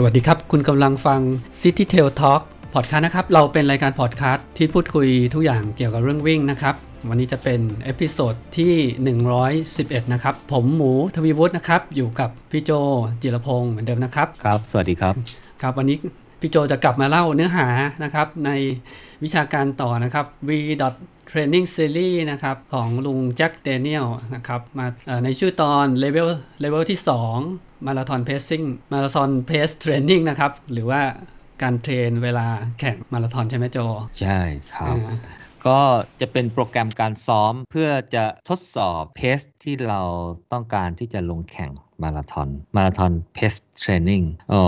สวัสดีครับ คุณกำลังฟัง City Trail Talk พอดคาสต์นะครับ เราเป็นรายการพอดคาสต์ที่พูดคุยทุกอย่างเกี่ยวกับเรื่องวิ่งนะครับ วันนี้จะเป็น episode ที่ 111 นะครับ ผมหมูทวีวุฒินะครับ อยู่กับพี่โจจิรพงศ์เหมือนเดิมนะครับ ครับ สวัสดีครับ ครับ วันนี้พี่โจจะกลับมาเล่าเนื้อหานะครับ ในวิชาการต่อนะครับ VDOT Training Series นะครับ ของลุงแจ็คเดเนียลนะครับ มาเอ่อในชื่อตอนเลเวลเลเวลที่ 2 marathon pacing marathon pace training นะครับ หรือว่าการ train เวลาแข่งมาราธอนใช่ไหมโจ ใช่ครับอ่าก็จะเป็นโปรแกรมการซ้อมเพื่อจะทดสอบ pace ที่เราต้องการที่จะลงแข่งมาราธอน marathon pace training เอ่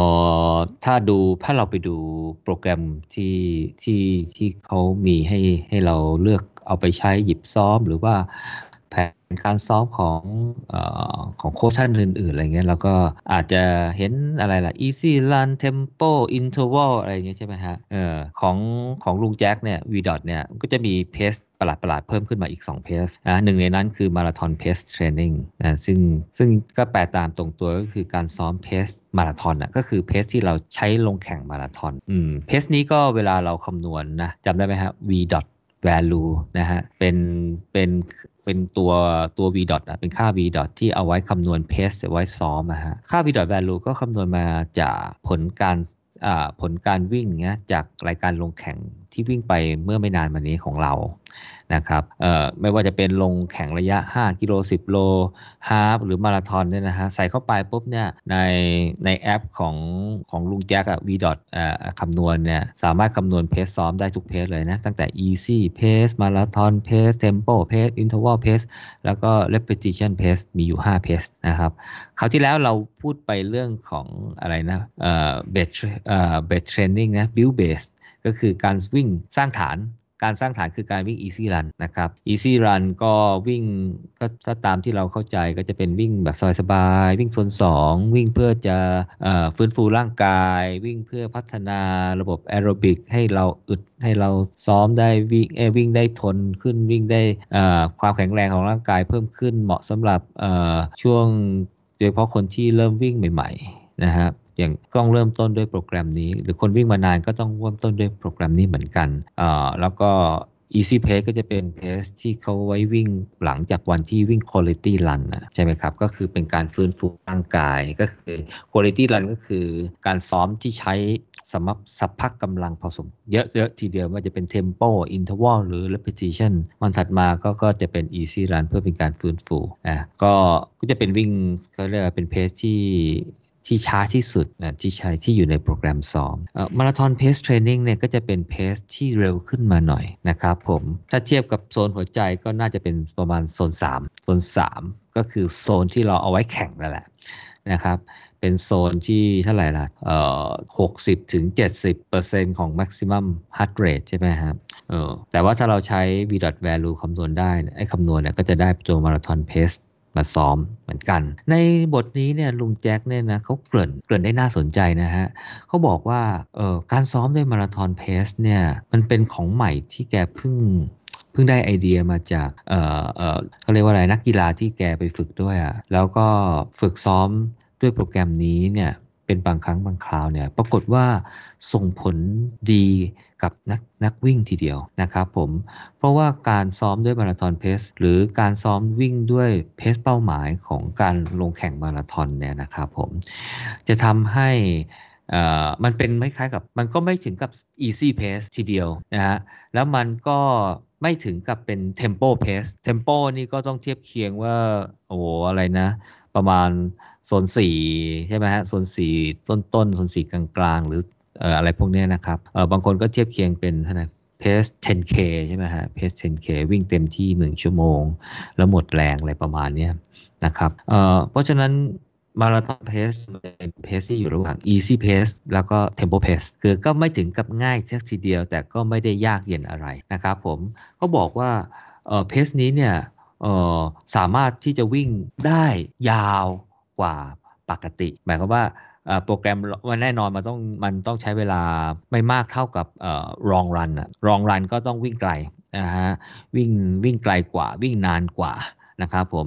อถ้าดูถ้าเราไปดูโปรแกรมที่ที่ที่เขามีให้ให้เราเลือกเอาไปใช้หยิบซ้อมหรือว่า แผนการซ้อมของอของโค้ชท่านอื่นๆอะไรเงี้ยเราก็อาจจะเห็นอะไรล่ะ easy run tempo interval อะไรเงี้ยใช่ไหมฮะเออของของลุงแจ็คเนี่ย v dot เนี่ยก็จะมีเพสประหลาดประหลาดๆเพิ่มขึ้นมาอีก 2 เพสนะหนึ่งในนั้นคือมาราธอนเพสเทรนนิ่งนะซึ่งซึ่งก็แปลตามตรงตัวก็คือการซ้อมเพสมาราธอนอะก็คือเพสที่เราใช้ลงแข่งมาราธอนอืมเพสนี้ก็เวลาเราคำนวณนะจำได้ไหมฮะ v dot value นะฮะ เป็น เป็น เป็นตัวตัว v dot อะเป็นค่า v dot ที่เอาไว้คำนวณ pace ไว้ซ้อมอะฮะค่า v dot value ก็คำนวณมาจากผลการผลการวิ่งเนี้ยจากรายการลงแข่งที่วิ่งไปเมื่อไม่นานมานี้ของเรา นะครับไม่ว่าจะเป็นลงแข่งระยะ 5 กิโล 10 โลฮาฟหรือมาราธอนเนี่ยนะฮะใส่เข้าไปปุ๊บเนี่ยในในแอปของของลุงแจ็คอะ v dot เอ่อคำนวณเนี่ยสามารถคำนวณเพสซ้อมได้ทุกเพสเลยนะ ตั้งแต่ easy pace marathon pace tempo pace interval pace แล้วก็ repetition pace มีอยู่ 5 pace นะครับคราวที่แล้วเราพูดไปเรื่องของอะไรนะเอ่อ base เอ่อ base training นะ build base ก็คือการวิ่งสร้างฐาน การสร้างฐานคือการวิ่ง easy run นะครับ easy run ก็วิ่งก็ถ้าตามที่เราเข้าใจก็จะเป็นวิ่งแบบสบายๆวิ่งโซน2วิ่งเพื่อจะอฟื้นฟูร่างกาย วิ่งเพื่อพัฒนาระบบแอโรบิกให้เราอึดให้เราซ้อมได้วิ่งวิ่งได้ทนขึ้นวิ่งได้ความแข็งแรงของร่างกายเพิ่มขึ้นเหมาะสำหรับช่วงโดยเฉพาะคนที่เริ่มวิ่งใหม่ ๆนะฮะ อย่างต้องเริ่มต้นด้วยโปรแกรมนี้ หรือคนวิ่งมานานก็ต้องเริ่มต้นด้วยโปรแกรมนี้เหมือนกันอ่าแล้วก็ Easy Pace ก็จะเป็นเพสที่เขาไว้วิ่งหลังจากวันที่วิ่ง Quality Run นะใช่ไหมครับ ก็คือเป็นการฟื้นฟูร่างกายก็คือ Quality Run ก็คือการซ้อมที่ใช้สำหรับสัพพักกำลังผสม เยอะๆทีเดียวว่าจะเป็น Tempo Interval หรือ Repetition วันถัดมาก็ก็จะเป็น Easy Run เพื่อเป็นการฟื้นฟูอะก็ก็จะเป็นวิ่งเขาเรียกว่าเป็นเพสที่ ที่ช้าที่สุดนะที่ใช้ที่อยู่ในโปรแกรมซ้อมมาราธอนเพสเทรนนิ่งเนี่ยก็จะเป็นเพสที่เร็วขึ้นมาหน่อยนะครับผมถ้าเทียบกับโซนหัวใจก็น่าจะเป็นประมาณโซน 3 โซน 3 ก็คือโซนที่เราเอาไว้แข่งนั่นแหละนะครับเป็นโซนที่เท่าไหร่ล่ะเอ่อ60ถึง70%ของ maximum heart rate ใช่ไหมครับ เออ แต่ว่าถ้าเราใช้ v dot value คำนวณได้ ไอ้คำนวณเนี่ยก็จะได้ตัวมาราธอนเพส มาซ้อมเหมือนกัน ในบทนี้เนี่ยลุงแจ็คเนี่ยนะเขาเกริ่นเกริ่นได้น่าสนใจนะฮะเขาบอกว่าเออการซ้อมด้วยมาราธอนเพสเนี่ยมันเป็นของใหม่ที่แกเพิ่งเพิ่งได้ไอเดียมาจากเออเออเขาเรียกว่าอะไรนักกีฬาที่แกไปฝึกด้วยอะ่ะแล้วก็ฝึกซ้อมด้วยโปรแกรมนี้เนี่ย เป็นบางครั้งบางคราวเนี่ยปรากฏว่าส่งผลดีกับนักนักวิ่งทีเดียวนะครับผมเพราะว่าการซ้อมด้วยมาราธอนเพสหรือการซ้อมวิ่งด้วยเพสเป้าหมายของการลงแข่งมาราธอนเนี่ยนะครับผมจะทำให้อ่อมันเป็นไม่คล้ายกับมันก็ไม่ถึงกับ easy pace ทีเดียวนะฮะแล้วมันก็ไม่ถึงกับเป็น tempo pace tempo นี่ก็ต้องเทียบเคียงว่า โอ้โหอะไรนะ ประมาณ โซนสี่ใช่ไหมฮะโซนสี่ต้นต้นๆโซนสี่กลางๆหรืออะไรพวกนี้นะครับเออบางคนก็เทียบเคียงเป็นเท่าไหร่เพส 10K ใช่ไหมฮะเพส 10K วิ่งเต็มที่ 1 ชั่วโมง แล้วหมดแรงอะไรประมาณนี้นะครับเออเพราะฉะนั้นมาราธอนเพสเป็นเพสที่อยู่ระหว่าง easy pace แล้วก็ tempo pace คือก็ไม่ถึงกับง่ายสักทีเดียว แต่ก็ไม่ได้ยากเย็นอะไรนะครับผมเขาบอกว่าเออเพสนี้เนี่ยเออสามารถที่จะวิ่งได้ยาว กว่าปกติ หมายความว่าโปรแกรมมันแน่นอนมันต้องมันต้องใช้เวลาไม่มากเท่ากับเอ่อ long run อะ long run ก็ต้องวิ่งไกลนะฮะวิ่งวิ่งไกลกว่าวิ่งนานกว่านะครับผม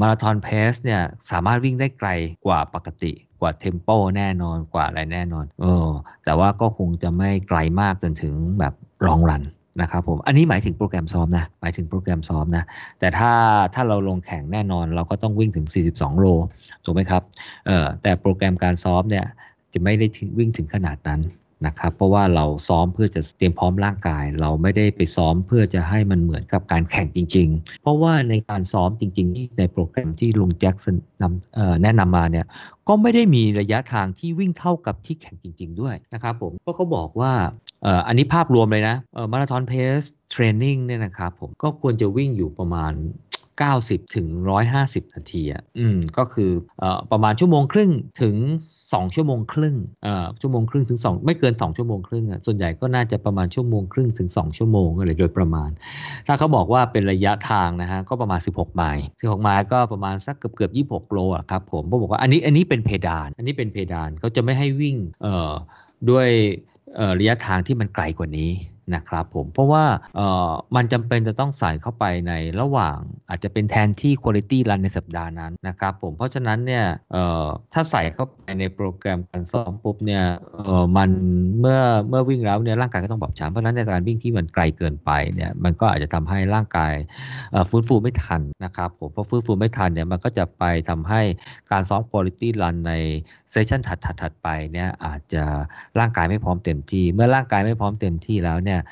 มาราธอนเพสเนี่ยสามารถวิ่งได้ไกลกว่าปกติกว่าเทมโปแน่นอนกว่าอะไรแน่นอนเออแต่ว่าก็คงจะไม่ไกลมากจนถึงแบบรองรัน นะครับผมอันนี้หมายถึงโปรแกรมซ้อมนะหมายถึงโปรแกรมซ้อมนะแต่ถ้าถ้าเราลงแข่งแน่นอน เราก็ต้องวิ่งถึง 42 โลถูกไหมครับเออแต่โปรแกรมการซ้อมเนี่ยจะไม่ได้วิ่งถึงขนาดนั้น นะครับ เพราะว่าเราซ้อมเพื่อจะเตรียมพร้อมร่างกาย เราไม่ได้ไปซ้อมเพื่อจะให้มันเหมือนกับการแข่งจริง ๆ เพราะว่าในการซ้อมจริงๆที่ในโปรแกรมที่ลุงแจ็คสันนำแนะนำมาเนี่ยก็ไม่ได้มีระยะทางที่วิ่งเท่ากับที่แข่งจริง ๆ ด้วยนะครับผมก็เขาบอกว่าอันนี้ภาพรวมเลยนะมาราธอนเพสเทรนนิ่งเนี่ยนะครับผมก็ควรจะวิ่งอยู่ประมาณ 90ถึง150 นาทีอะอืมก็คือเอ่อประมาณชั่วโมงครึ่งถึง 2 ชั่วโมงครึ่งเอ่อชั่วโมงครึ่งถึง 2 ไม่เกิน 2 ชั่วโมงครึ่งอะส่วนใหญ่ก็น่าจะประมาณชั่วโมงครึ่งถึง 2 ชั่วโมงอะไรโดยประมาณ ถ้าเขาบอกว่าเป็นระยะทางนะฮะก็ประมาณ 16 ไมล์16 ไมล์ก็ประมาณสักเกือบเกือบ26 โลอะครับผมเขาบอกว่าอันนี้อันนี้เป็นเพดาน อันนี้เป็นเพดานเขาจะไม่ให้วิ่งเอ่อด้วยระยะทางที่มันไกลกว่านี้ นะครับผมเพราะว่าเอ่อมันจำเป็นจะต้องใส่เข้าไปในระหว่างอาจจะเป็นแทนที่ Quality Run ในสัปดาห์นั้นนะครับผมเพราะฉะนั้นเนี่ยเอ่อถ้าใส่เข้าไปในโปรแกรมการซ้อมปุ๊บเนี่ยเออมันเมื่อเมื่อวิ่งแล้วเนี่ยร่างกายก็ต้องบอบช้ำเพราะฉะนั้นในการวิ่งที่มันไกลเกินไปเนี่ยมันก็อาจจะทำให้ร่างกายฟื้นฟูไม่ทันนะครับผมพอฟื้นฟูไม่ทันเนี่ยมันก็จะไปทำให้การซ้อม Quality Run ในเซสชันถัดๆไปเนี่ยอาจจะร่างกายไม่พร้อมเต็มที่ เมื่อร่างกายไม่พร้อมเต็มที่แล้วเนี่ยี่ย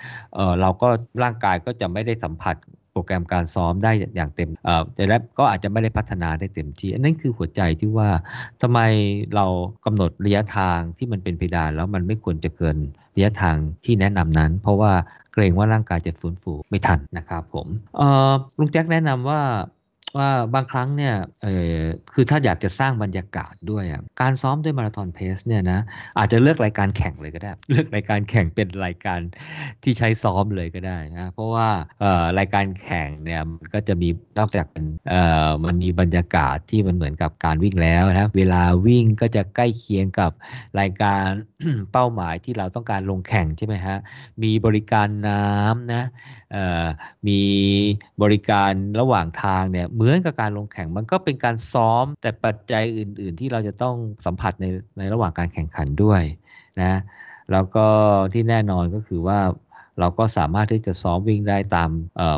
เราก็ร่างกายก็จะไม่ได้สัมผัสโปรแกรมการซ้อมได้อย่างเต็มเออแต่แล้วก็อาจจะไม่ได้พัฒนาได้เต็มที่ อันนั้นคือหัวใจที่ว่าทำไมเรากำหนดระยะทางที่มันเป็นเพดานแล้วมันไม่ควรจะเกินระยะทางที่แนะนำนั้น เพราะว่าเกรงว่าร่างกายจะฟื้นฟูไม่ทันนะครับผมลุงแจ็คแนะนำว่า ว่าบางครั้งเนี่ยเออคือถ้าอยากจะสร้างบรรยากาศด้วยอะการซ้อมด้วยมาราธอนเพสเนี่ยนะอาจจะเลือกรายการแข่งเลยก็ได้ เลือกรายการแข่งเป็นรายการที่ใช้ซ้อมเลยก็ได้นะเพราะว่าเอ่อรายการแข่งเนี่ยมันก็จะมีนอกจากเอ่อมันมีบรรยากาศที่มันเหมือนกับการวิ่งแล้วนะเวลาวิ่งก็จะใกล้เคียงกับรายการเป้าหมายที่เราต้องการลงแข่งใช่ไหมฮะมีบริการน้ำนะ มีบริการระหว่างทางเนี่ยเหมือนกับการลงแข่งมันก็เป็นการซ้อมแต่ปัจจัยอื่น ๆ ที่เราจะต้องสัมผัสในในระหว่างการแข่งขันด้วยนะแล้วก็ที่แน่นอนก็คือว่าเราก็สามารถที่จะซ้อมวิ่งได้ตาม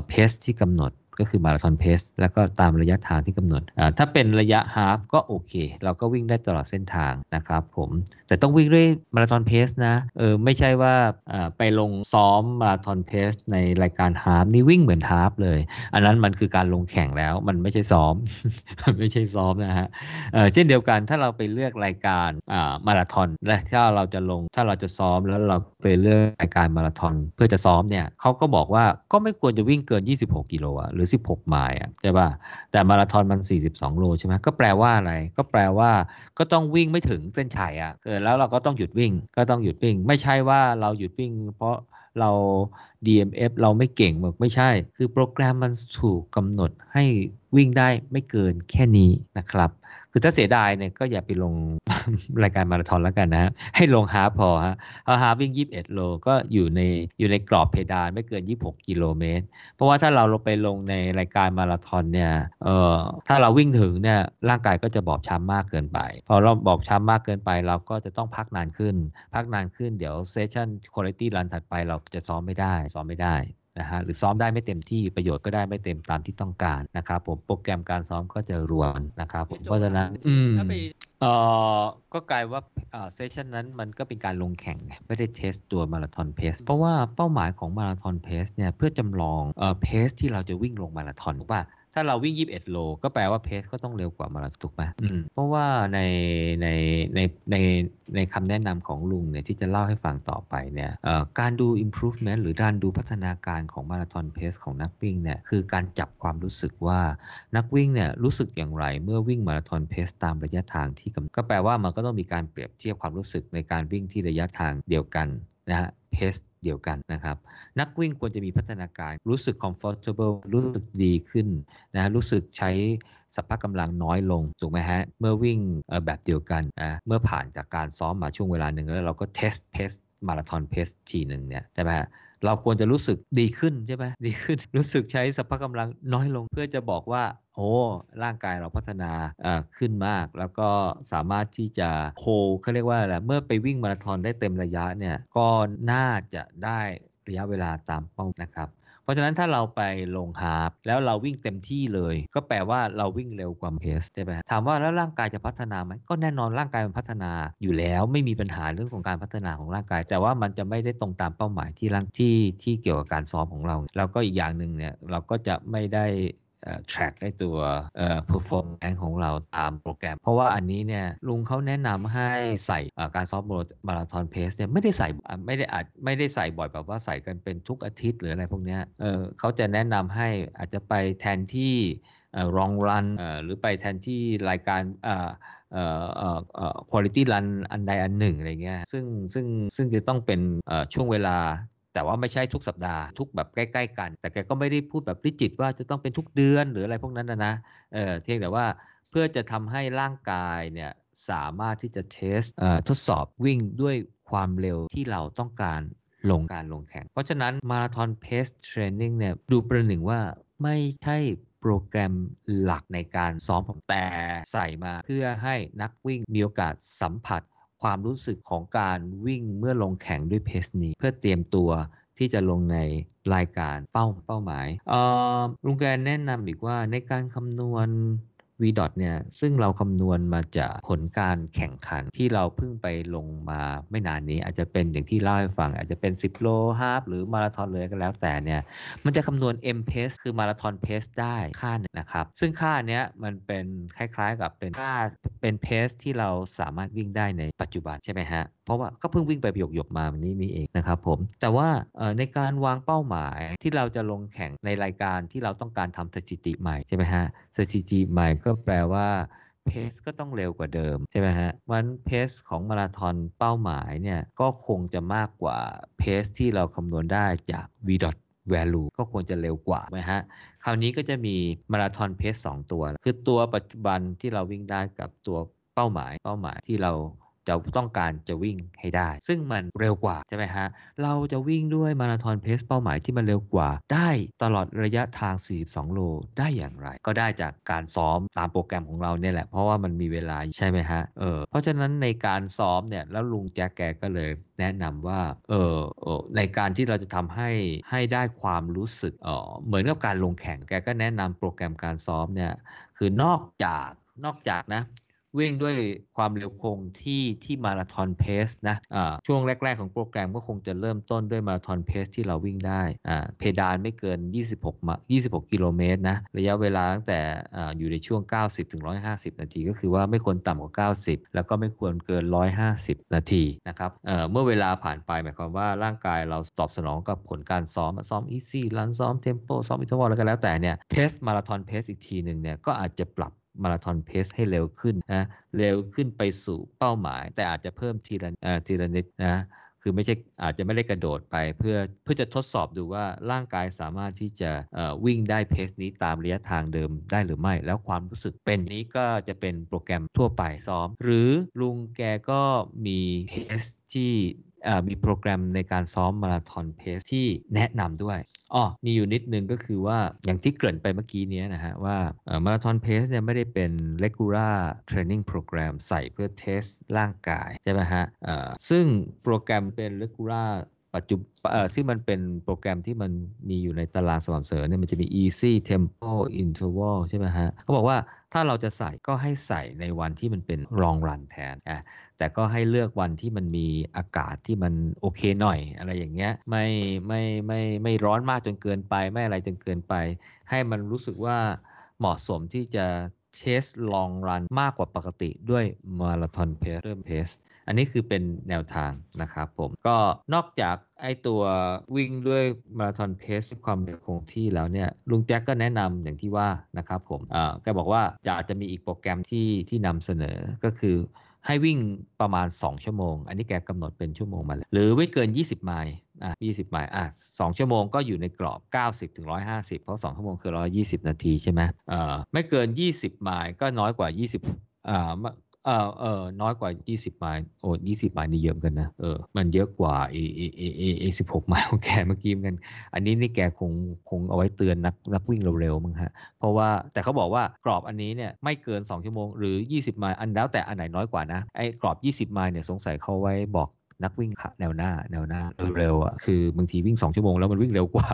เพสที่กำหนด ก็คือมาราธอนเพสแล้วก็ตามระยะทางที่กำหนด ถ้าเป็นระยะฮาฟก็โอเค เราก็วิ่งได้ตลอดเส้นทางนะครับผมแต่ต้องวิ่งด้วยมาราธอนเพสนะเออไม่ใช่ว่าไปลงซ้อมมาราธอนเพสในรายการฮาฟนี่วิ่งเหมือนฮาฟเลย อันนั้นมันคือการลงแข่งแล้วมันไม่ใช่ซ้อมมันไม่ใช่ซ้อมนะฮะเเช่นเดียวกันถ้าเราไปเลือกรายการมาราธอนและถ้าเราจะลงถ้าเราจะซ้อมแล้วเรา ไปเลือกรายการมาราธอนเพื่อจะซ้อมเนี่ยเขาก็บอกว่าก็ไม่ควรจะวิ่งเกิน 26 กิโลอะหรือ 16 ไมล์ใช่ป่ะแต่มาราธอนมัน 42 โลใช่ไหมก็แปลว่าอะไร ก็แปลว่าก็ต้องวิ่งไม่ถึงเส้นชัยอะเกิดแล้วเราก็ต้องหยุดวิ่งก็ต้องหยุดวิ่ง ไม่ใช่ว่าเราหยุดวิ่ง เพราะเรา DMF เราไม่เก่งหมดไม่ใช่ คือโปรแกรมมันถูกกำหนดให้ วิ่งได้ไม่เกินแค่นี้นะครับ คือถ้าเสียดายเนี่ยก็อย่าไปลงรายการมาราธอนแล้วกันนะให้ลงฮาพอฮะเอาฮาวิ่ง 21 โลก็อยู่ในอยู่ในกรอบเพดานไม่เกิน 26 กิโลเมตร เพราะว่าถ้าเราลงไปลงในรายการมาราธอนเนี่ยเอ่อถ้าเราวิ่งถึงเนี่ยร่างกายก็จะบอบช้ำมากเกินไป พอเราบอบช้ำมากเกินไป เราก็จะต้องพักนานขึ้น พักนานขึ้นเดี๋ยวเซสชั่นคุณภาพรันถัดไปเราจะซ้อมไม่ได้ซ้อมไม่ได้ นะฮะหรือซ้อมได้ไม่เต็มที่ประโยชน์ก็ได้ไม่เต็มตามที่ต้องการนะครับผมโปรแกรมการซ้อมก็จะรวนนะครับผมเพราะฉะนั้นอืมเอ่อก็กลายว่าอ่าเซสชันนั้นมันก็เป็นการลงแข่งไม่ได้เทสตัวมาราธอนเพสเพราะว่าเป้าหมายของมาราธอนเพสเนี่ยเพื่อจำลองเอ่อเพสที่เราจะวิ่งลงมาราธอนถูกป่ะ ถ้าเราวิ่ง 21 โล ก็แปลว่าเพสก็ต้องเร็วกว่ามาราธอนถูกไหมเพราะว่าในในในในในคำแนะนำของลุงเนี่ยที่จะเล่าให้ฟังต่อไปเนี่ยการดู improvement หรือการดูพัฒนาการของมาราธอนเพสของนักวิ่งเนี่ยคือการจับความรู้สึกว่านักวิ่งเนี่ยรู้สึกอย่างไรเมื่อวิ่งมาราธอนเพสตามระยะทางที่ก็แปลว่ามันก็ต้องมีการเปรียบเทียบความรู้สึกในการวิ่งที่ระยะทางเดียวกัน นะฮะเพสเดียวกันนะครับ นักวิ่งควรจะมีพัฒนาการรู้สึก comfortable รู้สึกดีขึ้นนะรู้สึกใช้สัพพะกำลังน้อยลงถูกไหมฮะ เมื่อวิ่งแบบเดียวกันนะเมื่อผ่านจากการซ้อมมาช่วงเวลาหนึ่งแล้วเราก็เทสเพสมาราธอนเพสทีหนึ่งเนี่ยใช่ไหมฮะ เราควรจะรู้สึกดีขึ้นใช่ไหมดีขึ้นรู้สึกใช้สภาพกำลังน้อยลงเพื่อจะบอกว่าโอ้ร่างกายเราพัฒนาขึ้นมาก แล้วก็สามารถที่จะโคเขาเรียกว่าอะไรเมื่อไปวิ่งมาราธอนได้เต็มระยะเนี่ยก็น่าจะได้ระยะเวลาตามเป้านะครับ เพราะฉะนั้นถ้าเราไปลงฮาร์ปแล้วเราวิ่งเต็มที่เลย ก็แปลว่าเราวิ่งเร็วกว่าเพสใช่ไหมถามว่าแล้วร่างกายจะพัฒนาไหมก็แน่นอนร่างกายมันพัฒนาอยู่แล้วไม่มีปัญหาเรื่องของการพัฒนาของร่างกาย แต่ว่ามันจะไม่ได้ตรงตามเป้าหมายที่ร่างที่ที่เกี่ยวกับการซ้อมของเรา แล้วก็อีกอย่างหนึ่งเนี่ยเราก็จะไม่ได้ track ไอตัว performance ของเราตามโปรแกรม เพราะว่าอันนี้เนี่ยลุงเขาแนะนำให้ใส่การซ้อมมาราธอนเพสเนี่ยไม่ได้ใส่ไม่ได้อาจไม่ได้ใส่บ่อยแบบว่าใส่กันเป็นทุกอาทิตย์หรืออะไรพวกนี้เออเขาจะแนะนำให้อาจจะไปแทนที่รองรันหรือไปแทนที่รายการเอ่อเอ่อเอ่อเอ่อ quality run อันใดอันหนึ่งอะไรเงี้ยซึ่งซึ่งซึ่งจะต้องเป็นช่วงเวลา แต่ว่าไม่ใช่ทุกสัปดาห์ทุกแบบใกล้ ๆ กัน แต่แกก็ไม่ได้พูดแบบริจิตว่าจะต้องเป็นทุกเดือนหรืออะไรพวกนั้นนะนะเออเพียงแต่ว่าเพื่อจะทำให้ร่างกายเนี่ยสามารถที่จะเทสทดสอบวิ่งด้วยความเร็วที่เราต้องการลงการลงแข่ง เพราะฉะนั้นมาราธอนเพสเทรนนิ่งเนี่ยดูประหนึ่งว่าไม่ใช่โปรแกรมหลักในการซ้อมผมแต่ใส่มาเพื่อให้นักวิ่งมีโอกาสสัมผัส ความรู้สึกของการวิ่งเมื่อลงแข่งด้วยเพสนี้ เพื่อเตรียมตัวที่จะลงในรายการเป้าเป้าหมายลุงแกนแนะนำอีกว่าในการคำนวณ v d o t เนี่ยซึ่งเราคำนวณมาจากผลการแข่งขันที่เราเพิ่งไปลงมาไม่นานนี้ อาจจะเป็นอย่างที่เล่าให้ฟัง อาจจะเป็น 10 โลฮาฟหรือมาราธอนเลยก็แล้วแต่เนี่ยมันจะคำนวณ M pace คือมาราธอนเพสได้ค่านึงนะครับ ซึ่งค่านี้มันเป็นคล้ายๆกับเป็นค่าเป็นเพสที่เราสามารถวิ่งได้ในปัจจุบันใช่ไหมฮะ เพราะว่าก็เพิ่งวิ่งไปหยกหยกมาวันนี้นี่เองนะครับผม แต่ว่าในการวางเป้าหมายที่เราจะลงแข่งในรายการที่เราต้องการทำสถิติใหม่ใช่ไหมฮะสถิติใหม่ก็แปลว่าเพสก็ต้องเร็วกว่าเดิมใช่ไหมฮะมันเพสของมาราธอนเป้าหมายเนี่ยก็คงจะมากกว่าเพสที่เราคำนวณได้จาก v dot value ก็ควรจะเร็วกว่าไหมฮะ คราวนี้ก็จะมีมาราธอนเพสสตัว คือตัวปัจจุบันที่เราวิ่งได้กับตัวเป้าหมาย เป้าหมายที่เรา จะต้องการจะวิ่งให้ได้ ซึ่งมันเร็วกว่าใช่ไหมฮะ เราจะวิ่งด้วยมาราธอนเพสเป้าหมายที่มันเร็วกว่า ได้ตลอดระยะทาง 42 โลได้อย่างไร ก็ได้จากการซ้อมตามโปรแกรมของเราเนี่ยแหละ เพราะว่ามันมีเวลาใช่ไหมฮะเออเพราะฉะนั้นในการซ้อมเนี่ยแล้วลุงแจ๊กแกก็เลยแนะนำว่าเออในการที่เราจะทำให้ให้ได้ความรู้สึกเออเหมือนกับการลงแข่งแกก็แนะนำโปรแกรมการซ้อมเนี่ยคือนอกจากนอกจากนะ วิ่งด้วยความเร็วคงที่ที่มาราธอนเพสนะะช่วงแรก ๆ ของโปรแกรมก็คงจะเริ่มต้นด้วยมาราธอนเพสที่เราวิ่งได้เพดานไม่เกิน 26มา26 กิโลเมตรนะระยะเวลาตั้งแต่ออยู่ในช่วง 90ถึง150 นาที ก็คือว่าไม่ควรต่ำกว่า 90 แล้วก็ไม่ควรเกิน 150 นาทีนะครับเมื่อเวลาผ่านไปหมายความว่าร่างกายเราตอบสนองกับผลการซ้อมซ้อม easy run ซ้อม tempo ซ้อม interval แล้วก็แล้วแต่เนี่ย test marathon pace อีกทีหนึ่งเนี่ยก็อาจจะปรับ marathon pace ให้เร็วขึ้นนะเร็วขึ้นไปสู่เป้าหมาย แต่อาจจะเพิ่มทีละทีละนิดนะคือไม่ใช่อาจจะไม่ได้กระโดดไปเพื่อเพื่อจะทดสอบดูว่าร่างกายสามารถที่จะวิ่งได้ pace นี้ตามระยะทางเดิมได้หรือไม่ แล้วความรู้สึกเป็นนี้ก็จะเป็นโปรแกรมทั่วไปซ้อม หรือลุงแกก็มีเพสที่ มีโปรแกรมในการซ้อมมาราธอนเพสที่แนะนำด้วยอ๋อมีอยู่นิดนึงก็คือว่าอย่างที่เกริ่นไปเมื่อกี้นี้นะฮะว่ามาราธอนเพสเนี่ยไม่ได้เป็น regular training program ใส่เพื่อเทสร่างกายใช่ไหมฮะซึ่งโปรแกรมเป็น regular ปัจจุบันที่มันเป็นโปรแกรมที่มันมีอยู่ในตารางสม่ำเสมอเนี่ยมันจะมี easy tempo interval ใช่ไหมฮะเขาบอกว่า ถ้าเราจะใส่ก็ให้ใส่ในวันที่มันเป็นรองรันแทนอะแต่ก็ให้เลือกวันที่มันมีอากาศที่มันโอเคหน่อย อะไรอย่างเงี้ยไม่ไม่ไม่ไม่ร้อนมากจนเกินไป ไม่อะไรจนเกินไป ให้มันรู้สึกว่าเหมาะสมที่จะเทสลองรันมากกว่าปกติด้วยมาราธอนเพสเริ่มเพส อันนี้คือเป็นแนวทางนะครับผมก็นอกจากไอตัววิ่งด้วย marathon pace ความเร็วคงที่แล้วเนี่ยลุงแจ็คก็แนะนำอย่างที่ว่านะครับผมอ่าแกบอกว่าอากจะมีอีกโปรแกรมที่ที่นำเสนอก็คือให้วิ่งประมาณ 2 ชั่วโมง อันนี้แกกำหนดเป็นชั่วโมงมาเลยหรือไม่เกิน 20 ไมล์อะ20 ไมล์อะ2ชั่วโมงก็อยู่ในกรอบ 90ถึง150 เพราะ 2 ชั่วโมงคือ 120 นาทีใช่ไหมอ่าไม่เกิน 20 ไมล์ก็น้อยกว่า 20อ่า เออเออน้อยกว่า 20 ไมล์โอ้20 ไมล์นี่เยอะเหมือนกันนะ เออ มันเยอะกว่าเอเอเอเอเอ16ไมล์ของแกเมื่อกี้เหมือนกัน อันนี้นี่แกคงคงเอาไว้เตือนนักนักวิ่งเร็วๆมั้งฮะ เพราะว่าแต่เขาบอกว่ากรอบอันนี้เนี่ยไม่เกิน 2 ชั่วโมงหรือ 20 ไมล์ อันแล้วแต่อันไหนน้อยกว่านะ ไอ้กรอบ 20 ไมล์เนี่ยสงสัยเขาไว้บอก นักวิ่งขาแนวหน้า แนวหน้าเร็วๆอะคือบางทีวิ่ง2ชั่วโมงแล้วมันวิ่งเร็วกว่า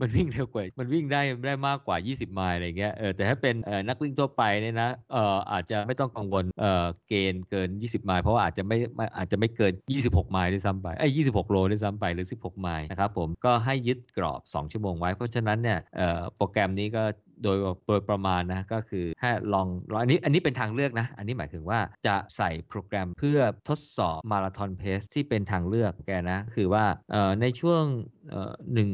มันวิ่งเร็วกว่า มันวิ่งได้ได้มากกว่า 20 ไมล์อะไรเงี้ยเออแต่ถ้าเป็นเอ่อนักวิ่งทั่วไปเนี่ยนะเอ่ออาจจะไม่ต้องกังวลเอ่อเกณฑ์เกิน 20 ไมล์เพราะว่าอาจจะไม่ไม่อาจจะไม่เกิน 26 ไมล์ด้วยซ้ำไปไอ้ย26โลด้วยซ้ำไปหรือ 16 ไมล์นะครับผมก็ให้ยึดกรอบ 2 ชั่วโมงไว้เพราะฉะนั้นเนี่ยเอ่อโปรแกรมนี้ก็ โดยโดยประมาณนะก็คือให้ลองลองอันนี้อันนี้เป็นทางเลือกนะ อันนี้หมายถึงว่าจะใส่โปรแกรมเพื่อทดสอบ marathon pace ที่เป็นทางเลือกแกนะคือว่าในช่วงหนึ่ง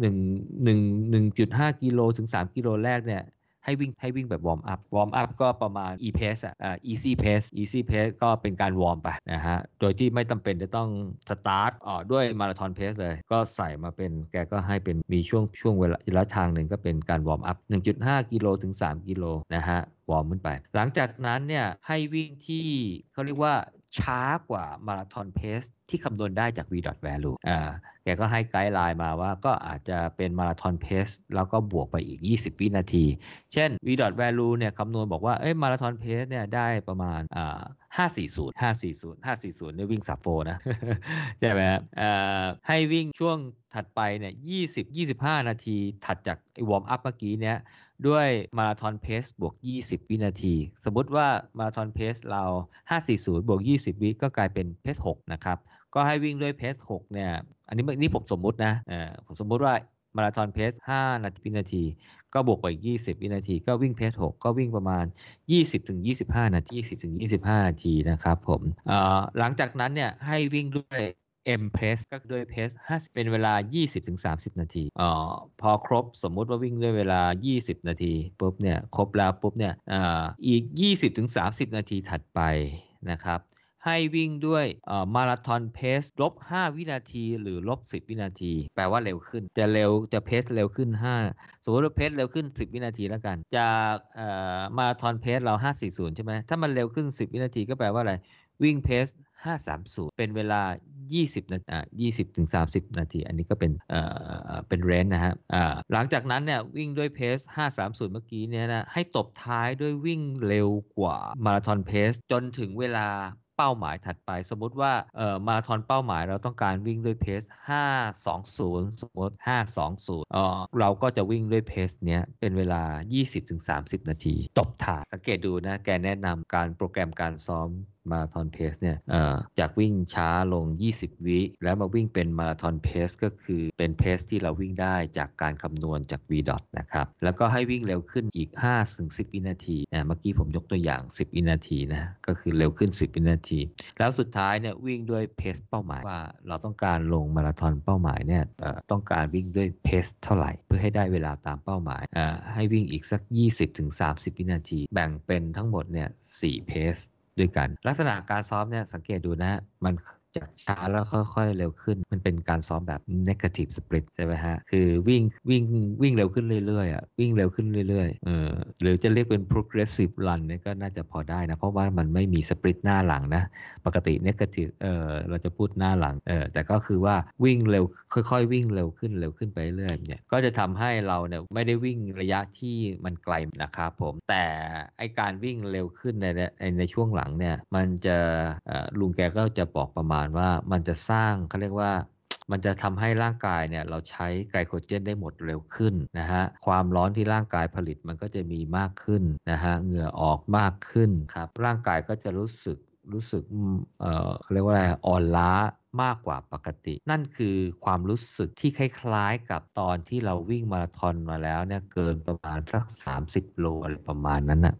หนึ่งหนึ่งหนึ่งจุดห้ากิโลถึงสามกิโลแรกเนี่ย ให้วิ่งให้วิ่งแบบ warm up warm up ก็ประมาณ E pace อะอ่า easy pace easy pace ก็เป็นการ warm ไปนะฮะโดยที่ไม่จำเป็นจะต้องสตาร์ทอ่อด้วย marathon pace เลย ก็ใส่มาเป็นแกก็ให้เป็นมีช่วงช่วงเวลาระยะทางหนึ่งก็เป็นการ warm up 1.5 กิโลถึง 3 กิโลนะฮะ warm ขึ้นไป หลังจากนั้นเนี่ยให้วิ่งที่เขาเรียกว่า ช้ากว่า marathon pace ที่คำนวณได้จาก v value อ่าแกก็ให้ guideline มาว่าก็อาจจะเป็น marathon pace แล้วก็บวกไปอีก 20 วินาที เช่น v value เนี่ยคำนวณบอกว่าเอ้ย marathon pace เนี่ยได้ประมาณอ่า540 540 540เนี่ยวิ่ง sub four นะ ใช่ไหมครับอ่าให้วิ่งช่วงถัดไปเนี่ย20 25 นาทีถัดจากไอ้ warm up เมื่อกี้เนี่ย ด้วย marathon pace บวก 20 วินาที สมมติว่า marathon pace เรา 540 บวก 20 วิก็กลายเป็น pace 6นะครับ ก็ให้วิ่งด้วย pace 6เนี่ย อันนี้นี่ผมสมมุตินะเออผมสมมุติว่า marathon pace 5นาทีวินาที ก็บวกไปอีก20 วินาที ก็วิ่ง pace 6ก็วิ่งประมาณ 20ถึง25 นาที 20ถึง25 นาทีนะครับผมหลังจากนั้นเนี่ยให้วิ่งด้วย M Pace ก็คือด้วย Pace 50 เป็นเวลา 20-30 นาทีอ๋อพอครบสมมุติว่าวิ่งด้วยเวลา 20 นาทีปุ๊บเนี่ยครบแล้วปุ๊บเนี่ยอ่าอีก 20-30 นาทีถัดไปนะครับให้วิ่งด้วยมาราธอนเพสลบ 5 วินาทีหรือลบ 10 วินาที แปลว่าเร็วขึ้น จะเร็วจะเพสเร็วขึ้น 5 สมมติว่าเพสเร็วขึ้น 10 วินาทีแล้วกัน จากมาราธอนเพสเรา 540 ใช่ไหมถ้ามันเร็วขึ้น 10 วินาทีก็แปลว่าอะไร วิ่งเพส530 เป็นเวลา 20นาทีอ่า20ถึง30 นาที อันนี้ก็เป็นเอ่อเป็นเรนนะฮะหลังจากนั้นเนี่ยวิ่งด้วยเพส 530 เมื่อกี้เนี่ยนะให้ตบท้ายด้วยวิ่งเร็วกว่ามาราธอนเพส จนถึงเวลาเป้าหมายถัดไป สมมติว่าเอ่อมาราธอนเป้าหมายเราต้องการวิ่งด้วยเพส 520 สมมติ 520เอ่อเราก็จะวิ่งด้วยเพสเนี้ยเป็นเวลา 20-30 นาที ตบท้ายสังเกตดูนะ แกแนะนำการโปรแกรมการซ้อม มาราธอนเพสเนี่ยจากวิ่งช้าลง 20 วิ แล้วมาวิ่งเป็นมาราธอนเพสก็คือเป็นเพสที่เราวิ่งได้จากการคำนวณจาก v dot นะครับแล้วก็ให้วิ่งเร็วขึ้นอีก 5-10 วินาทีเมื่อกี้ผมยกตัวอย่าง 10 วินาทีนะก็คือเร็วขึ้น 10 วินาที แล้วสุดท้ายเนี่ยวิ่งด้วยเพสเป้าหมายว่าเราต้องการลงมาราธอนเป้าหมายเนี่ยต้องการวิ่งด้วยเพสเท่าไหร่ เพื่อให้ได้เวลาตามเป้าหมายให้วิ่งอีกสัก 20-30 วินาที แบ่งเป็นทั้งหมดเนี่ย4เพส ด้วยกัน ลักษณะการซ้อมเนี่ยสังเกตดูนะมัน จากช้าแล้วค่อยๆเร็วขึ้น มันเป็นการซ้อมแบบ negative split ใช่ไหมฮะ คือวิ่งวิ่งวิ่งเร็วขึ้นเรื่อยๆอะวิ่งเร็วขึ้นเรื่อยๆเออหรือจะเรียกเป็น progressive run เนี่ยก็น่าจะพอได้นะ เพราะว่ามันไม่มี split หน้าหลังนะ ปกติ negative เออเราจะพูดหน้าหลังเออแต่ก็คือว่าวิ่งเร็วค่อยๆ วิ่งเร็วขึ้นเร็วขึ้นไปเรื่อยๆเนี่ยก็จะทำให้เราเนี่ยไม่ได้วิ่งระยะที่มันไกลนะครับผม แต่ไอการวิ่งเร็วขึ้นในในช่วงหลังเนี่ยมันจะลุงแกก็จะบอกประมาณว่ามันจะสร้างเขาเรียกว่ามันจะทำให้ร่างกายเนี่ยเราใช้ไกลโคเจนได้หมดเร็วขึ้นนะฮะความร้อนที่ร่างกายผลิตมันก็จะมีมากขึ้นนะฮะเหงื่อออกมากขึ้นครับร่างกายก็จะรู้สึกรู้สึกเอ่อเขาเรียกว่าอะไรอ่อนล้ามากกว่าปกติ นั่นคือความรู้สึกที่คล้ายๆ กับตอนที่เราวิ่งมาราธอนมาแล้วเนี่ยเกินประมาณสัก 30 โลอะไรประมาณนั้นนะ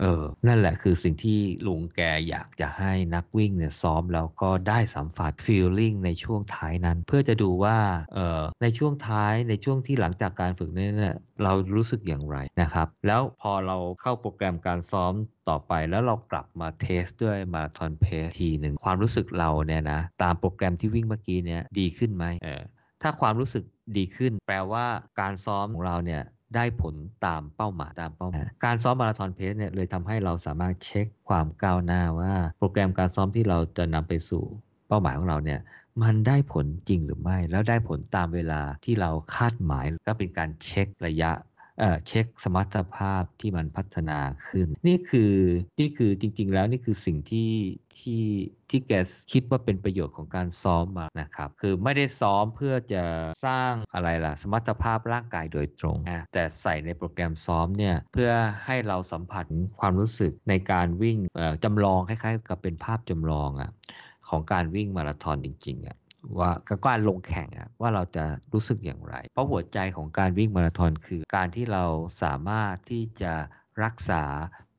เออ นั่นแหละคือสิ่งที่ลุงแกอยากจะให้นักวิ่งเนี่ยซ้อมแล้วก็ได้สัมผัสฟีลลิ่งในช่วงท้ายนั้น เพื่อจะดูว่าเออในช่วงท้ายในช่วงที่หลังจากการฝึกนี้เนี่ยเรารู้สึกอย่างไรนะครับ แล้วพอเราเข้าโปรแกรมการซ้อมต่อไปแล้วเรากลับมาเทสด้วยมาราธอนเพสทีหนึ่งความรู้สึกเราเนี่ยนะตามโปรแกรมที่วิ่งเมื่อกี้เนี่ยดีขึ้นไหมเออถ้าความรู้สึกดีขึ้น แปลว่าการซ้อมของเราเนี่ย ได้ผลตามเป้าหมายตามเป้าหมายการซ้อมมาราธอนเพสเนี่ยเลยทำให้เราสามารถเช็คความก้าวหน้าว่า โปรแกรมการซ้อมที่เราจะนำไปสู่เป้าหมายของเราเนี่ยมันได้ผลจริงหรือไม่ แล้วได้ผลตามเวลาที่เราคาดหมายก็เป็นการเช็คระยะ เช็คสมรรถภาพที่มันพัฒนาขึ้น นี่คือนี่คือจริง ๆ แล้วนี่คือสิ่งที่ที่ที่แกคิดว่าเป็นประโยชน์ของการซ้อมมานะครับ คือไม่ได้ซ้อมเพื่อจะสร้างอะไรล่ะ สมรรถภาพร่างกายโดยตรงนะแต่ใส่ในโปรแกรมซ้อมเนี่ยเพื่อให้เราสัมผัสความรู้สึกในการวิ่งจำลองคล้ายๆ กับเป็นภาพจำลองอะของการวิ่งมาราธอนจริงๆอะ ว่าการลงแข่งอะว่าเราจะรู้สึกอย่างไร เพราะหัวใจของการวิ่งมาราธอนคือ การที่เราสามารถที่จะรักษา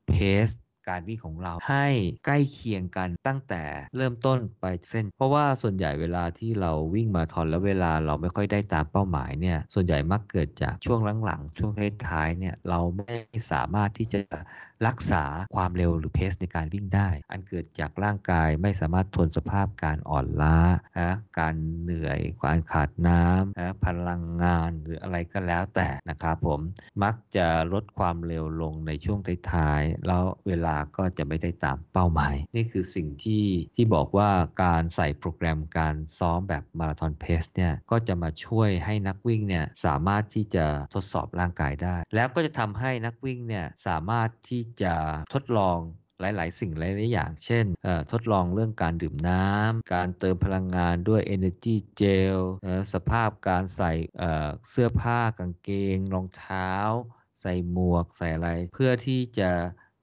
เพส การวิ่งของเราให้ใกล้เคียงกันตั้งแต่เริ่มต้นไปเส้น เพราะว่าส่วนใหญ่เวลาที่เราวิ่งมาราธอนแล้วเวลาเราไม่ค่อยได้ตามเป้าหมายเนี่ยส่วนใหญ่มักเกิดจากช่วงหลังๆช่วงท้ายๆเนี่ยเราไม่สามารถที่จะรักษาความเร็วหรือเพสในการวิ่งได้ อันเกิดจากร่างกายไม่สามารถทนสภาพการอ่อนล้านะการเหนื่อยการขาดน้ำนะพลังงานหรืออะไรก็แล้วแต่นะครับผมมักจะลดความเร็วลงในช่วงท้ายๆแล้วเวลาก็จะไม่ได้ตามเป้าหมาย นี่คือสิ่งที่ที่บอกว่าการใส่โปรแกรมการซ้อมแบบมาราธอนเพสเนี่ยก็จะมาช่วยให้นักวิ่งเนี่ยสามารถที่จะทดสอบร่างกายได้ แล้วก็จะทำให้นักวิ่งเนี่ยสามารถที่จะทดลองหลาย ๆ สิ่งหลาย ๆ อย่าง เช่น ทดลองเรื่องการดื่มน้ำ การเติมพลังงานด้วย Energy Gel เอ่อสภาพการใส่เสื้อผ้ากางเกง รองเท้า ใส่หมวก ใส่อะไร เพื่อที่จะ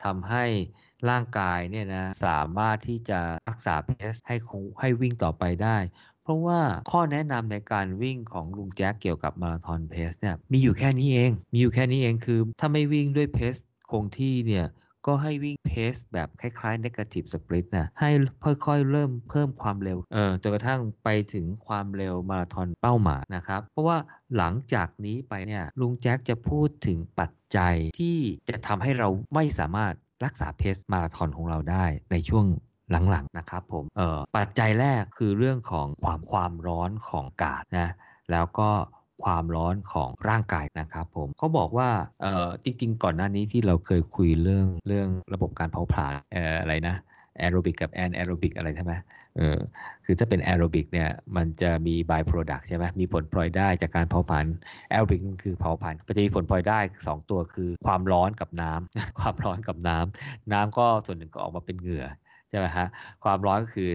ทำให้ร่างกายเนี่ยนะสามารถที่จะรักษาเพสให้คงให้วิ่งต่อไปได้ เพราะว่าข้อแนะนำในการวิ่งของลุงแจ็คเกี่ยวกับมาราธอนเพสเนี่ยมีอยู่แค่นี้เอง มีอยู่แค่นี้เองคือ ถ้าไม่วิ่งด้วยเพสคงที่เนี่ย ก็ให้วิ่งเพสแบบคล้ายๆ negative split นะ ให้ค่อยๆเริ่มเพิ่มความเร็ว เออจนกระทั่งไปถึงความเร็วมาราธอนเป้าหมายนะครับ เพราะว่าหลังจากนี้ไปเนี่ย ลุงแจ็คจะพูดถึงปัจจัยที่จะทำให้เราไม่สามารถรักษาเพสมาราธอนของเราได้ในช่วงหลังๆนะครับผม เออปัจจัยแรกคือเรื่องของความความร้อนของอากาศนะ แล้วก็ ความร้อนของร่างกายนะครับผมเขาบอกว่าเออจริง ๆ ก่อนหน้านี้ที่เราเคยคุยเรื่องเรื่องระบบการเผาผลาญอออะไรนะแอโรบิกกับ anaerobic อะไรใช่ไหมเออคือถ้าเป็นแอโรบิกเนี่ยมันจะมี by-product ใช่ไหมมีผลพลอยได้จากการเผาผลาญแอโรบิกคือเผาผลาญมันจะมีผลพลอยได้ 2 ตัวคือความร้อนกับน้ำความร้อนกับน้ำน้ำก็ส่วนหนึ่งก็ออกมาเป็นเหงื่อใช่ไหมฮะความร้อนก็คือ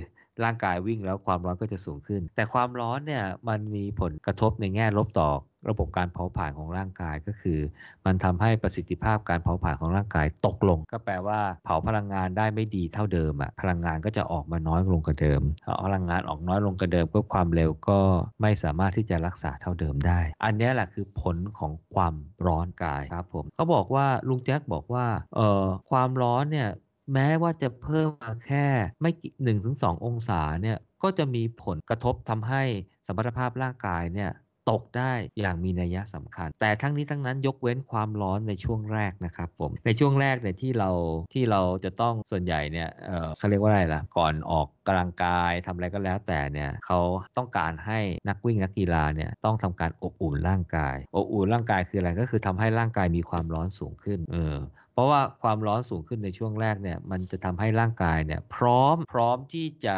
ร่างกายวิ่งแล้วความร้อนก็จะสูงขึ้น แต่ความร้อนเนี่ยมันมีผลกระทบในแง่ลบต่อระบบการเผาผลาญของร่างกายก็คือ มันทำให้ประสิทธิภาพการเผาผลาญของร่างกายตกลง ก็แปลว่าเผาพลังงานได้ไม่ดีเท่าเดิมอะพลังงานก็จะออกมาน้อยลงกว่าเดิมเอาพลังงานออกน้อยลงกว่าเดิมก็ความเร็วก็ไม่สามารถที่จะรักษาเท่าเดิมได้ อันนี้แหละคือผลของความร้อนกายครับผมเขาบอกว่าลุงแจ็คบอกว่าเอ่อความร้อนเนี่ย แม้ว่าจะเพิ่มมาแค่ไม่กี่หนึ่งถึงสององศาเนี่ยก็จะมีผลกระทบทำให้สมรรถภาพร่างกายเนี่ยตกได้อย่างมีนัยสำคัญ แต่ทั้งนี้ทั้งนั้นยกเว้นความร้อนในช่วงแรกนะครับผมในช่วงแรกเนี่ยที่เราที่เราจะต้องส่วนใหญ่เนี่ยเออเขาเรียกว่าอะไรล่ะก่อนออกกำลังกายทำอะไรก็แล้วแต่เนี่ยเขาต้องการให้นักวิ่งนักกีฬาเนี่ยต้องทำการอบอุ่นร่างกายอบอุ่นร่างกายคืออะไรก็คือทำให้ร่างกายมีความร้อนสูงขึ้นเออ ราะว่าความร้อนสูงขึ้นในช่วงแรกเนี่ยมันจะทำให้ร่างกายเนี่ยพร้อมพร้อมที่จะ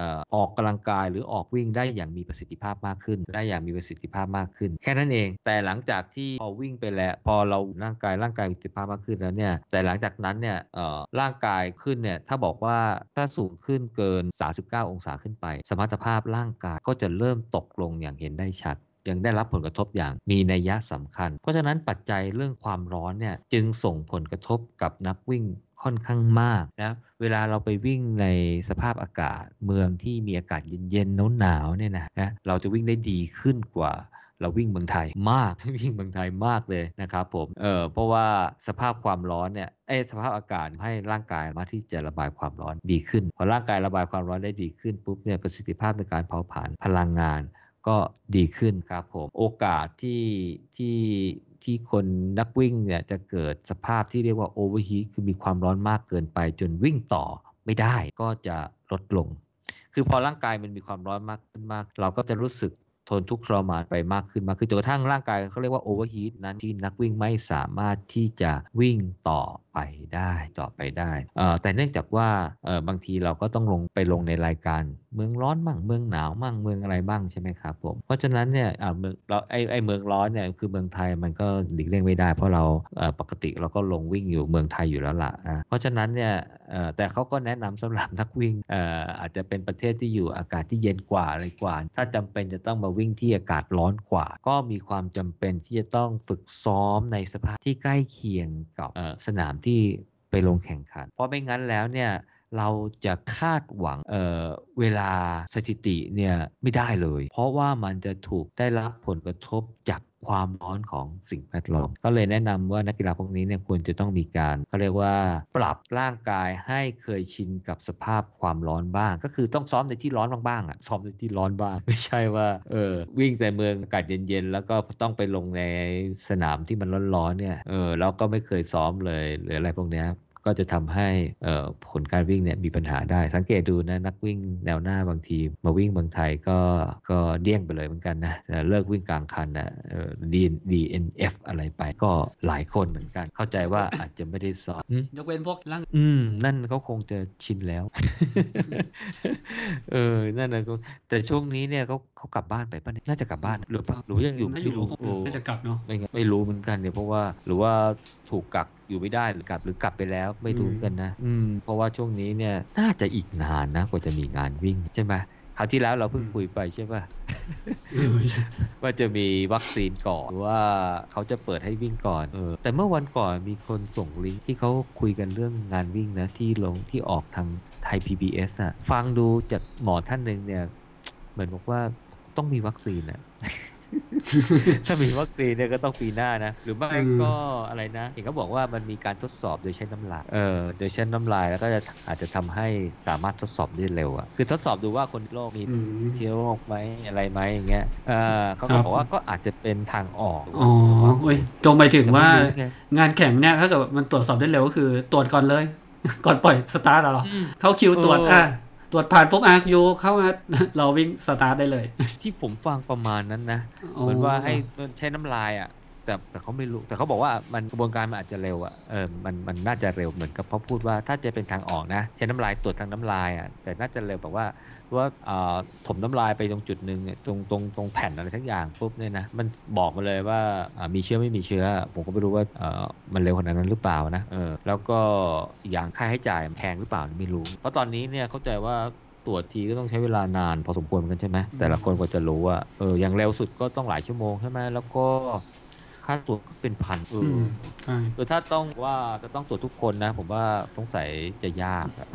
ออออกกำลังกายหรือออกวิ่งได้อย่างมีประสิทธิภาพมากขึ้น ได้อย่างมีประสิทธิภาพมากขึ้น แค่นั้นเอง แต่หลังจากที่พอวิ่งไปแล้วพอเราร่างกายร่างกายมีประสิทธิภาพมากขึ้นแล้วเนี่ยแต่หลังจากนั้นเนี่ยร่างกายขึ้นเนี่ยถ้าบอกว่าถ้าสูงขึ้นเกิน 39 องศาขึ้นไป สมรรถภาพร่างกายก็จะเริ่มตกลงอย่างเห็นได้ชัด ยังได้รับผลกระทบอย่างมีนัยยะสำคัญ เพราะฉะนั้นปัจจัยเรื่องความร้อนเนี่ยจึงส่งผลกระทบกับนักวิ่งค่อนข้างมากนะเวลาเราไปวิ่งในสภาพอากาศเมืองที่มีอากาศเย็นๆหนาวๆเนี่ยนะนะเราจะวิ่งได้ดีขึ้นกว่าเราวิ่งเมืองไทยมากวิ่งเมืองไทยมากเลยนะครับผมเออเพราะว่าสภาพความร้อนเนี่ยเอยสภาพอากาศให้ร่างกายมาที่จะระบายความร้อนดีขึ้น พอร่างกายระบายความร้อนได้ดีขึ้นปุ๊บเนี่ยประสิทธิภาพในการเผาผลาญพลังงาน ก็ดีขึ้นครับผม โอกาสที่ที่ที่คนนักวิ่งเนี่ยจะเกิดสภาพที่เรียกว่า overheat คือมีความร้อนมากเกินไป จนวิ่งต่อไม่ได้ก็จะลดลง คือพอร่างกายมันมีความร้อนมากขึ้นมาก เราก็จะรู้สึกทนทุกข์ทรมานไปมากขึ้นมากขึ้นจนกระทั่งร่างกายเขาเรียกว่า overheat นั้นที่นักวิ่งไม่สามารถที่จะวิ่งต่อไปได้ต่อไปได้แต่เนื่องจากว่าบางทีเราก็ต้องลงไปลงในรายการ เมืองร้อนมั่งเมืองหนาวมั่งเมืองอะไรบ้างใช่ไหมครับผมเพราะฉะนั้นเนี่ยเมืองเราไอไอเมืองร้อนเนี่ยคือเมืองไทยมันก็หลีกเลี่ยงไม่ได้ เพราะเราปกติเราก็ลงวิ่งอยู่เมืองไทยอยู่แล้วล่ะนะเพราะฉะนั้นเนี่ยแต่เขาก็แนะนำสำหรับนักวิ่งออาจจะเป็นประเทศที่อยู่อากาศที่เย็นกว่าอะไรกว่า ถ้าจำเป็นจะต้องมาวิ่งที่อากาศร้อนกว่า ก็มีความจำเป็นที่จะต้องฝึกซ้อมในสภาพที่ใกล้เคียงกับสนามที่ไปลงแข่งขัน เพราะไม่งั้นแล้วเนี่ย เราจะคาดหวังเเวลาสถิติเนี่ยไม่ได้เลย เพราะว่ามันจะถูกได้รับผลกระทบจากความร้อนของสิ่งแวดล้อมก็เลยแนะนำว่านักกีฬาพวกนี้เนี่ยควรจะต้องมีการเขาเรียกว่าปรับร่างกายให้เคยชินกับสภาพความร้อนบ้าง ก็คือต้องซ้อมในที่ร้อนบ้างๆอะซ้อมในที่ร้อนบ้าง ไม่ใช่ว่าเออวิ่งแต่เมืองอากาศเย็นๆ แล้วก็ต้องไปลงในสนามที่มันร้อนๆเนี่ยเออเราก็ไม่เคยซ้อมเลยหรืออะไรพวกเนี้ย ก็จะทำให้เอ่อผลการวิ่งเนี่ยมีปัญหาได้ สังเกตดูนะนักวิ่งแนวหน้าบางทีมาวิ่งเมืองไทยก็ก็เดี่ยงไปเลยเหมือนกันนะแต่เลิกวิ่งกลางคันนะเอ่อ D DNF อะไรไปก็หลายคนเหมือนกัน เข้าใจว่าอาจจะไม่ได้ซ้อมอืมยกเว้นพวกร่างอืมนั่นเขาคงจะชินแล้วเออนั่นนะก็แต่ช่วงนี้เนี่ยเขาเขากลับบ้านไปป่ะเนี่ยน่าจะกลับบ้านหรือเปล่าหรือยังอยู่ถ้าอไม่ยู่รู้คงโอ้น่าจะกลับเนาะไม่งั้นไม่รู้เหมือนกันเนี่ยเพราะว่าหรือว่า ถูกกักอยู่ไม่ได้หรือกลับหรือกลับไปแล้วไม่รู้เหมือนกันนะ อืม เพราะว่าช่วงนี้เนี่ยน่าจะอีกนานนะกว่าจะมีงานวิ่งใช่ไหมคราวที่แล้วเราเพิ่งคุยไปใช่ป่ะเออไม่ใช่ว่าจะมีวัคซีนก่อนหรือว่าเขาจะเปิดให้วิ่งก่อนเออแต่เมื่อวันก่อนมีคนส่งลิงก์ที่เขาคุยกันเรื่องงานวิ่งนะที่ลงที่ออกทางไทย PBS อะฟังดูจากหมอท่านหนึ่งเนี่ยเหมือนบอกว่าต้องมีวัคซีนอะ ถ้ามีวัคซีนเนี่ยก็ต้องปีหน้านะ หรือไม่อืมก็อะไรนะเห็นเขาบอกว่ามันมีการทดสอบโดยใช้น้ำลายเออโดยใช้น้ำลายแล้วก็จะอาจจะทำให้สามารถทดสอบได้เร็วอะคือทดสอบดูว่าคนโรคมีอืมเชื้อโรคไหมอะไรไหมอย่างเงี้ยเออเขาครัก็บบอกว่าก็อาจจะเป็นทางออกอ๋อเว้ยตรงไปถึงว่าแต่ไม่รู้ไงงานแข่งเนี่ยถ้าเกิดมันตรวจสอบได้เร็วก็คือตรวจก่อนเลย ก่อนปล่อยสตาร์ทอะเหรออืมเข้าคิวตรวจเอออ่อะ ตรวจผ่านปุ๊บอาร์ยูเข้ามาเราวิ่งสตาร์ทได้เลย ที่ผมฟังประมาณนั้นนะเหมือนว่าให้ใช้น้ำลายอะ แต่แต่เขาไม่รู้ แต่เขาบอกว่ามันกระบวนการมันอาจจะเร็วอะเออมันมันน่าจะเร็วเหมือนกับเขาพูดว่าถ้าจะเป็นทางออกนะใช้น้ำลายตรวจทางน้ำลายอะแต่น่าจะเร็วแบบว่าว่าถมน้ำลายไปตรงจุดหนึ่งตรงตรงตรงแผ่นอะไรทั้งอย่างปุ๊บเนี่ยนะมันบอกมาเลยว่ามีเชื้อไม่มีเชื้อ ผมก็ไม่รู้ว่ามันเร็วขนาดนั้นหรือเปล่านะเออแล้วก็อีกอย่างค่าใช้จ่ายแพงหรือเปล่าไม่รู้ เพราะตอนนี้เนี่ยเข้าใจว่าตรวจทีก็ต้องใช้เวลานานพอสมควรเหมือนกันใช่ไหมแต่ละคนกว่าจะรู้ว่าเอออย่างเร็วสุดก็ต้องหลายชั่วโมงใช่ไหมแล้วก็ ค่าตรวจก็เป็นพันเออือมใช่คือถ้าต้องว่าจะต้องตรวจทุกคนนะ ผมว่าสงสัยจะยากอะ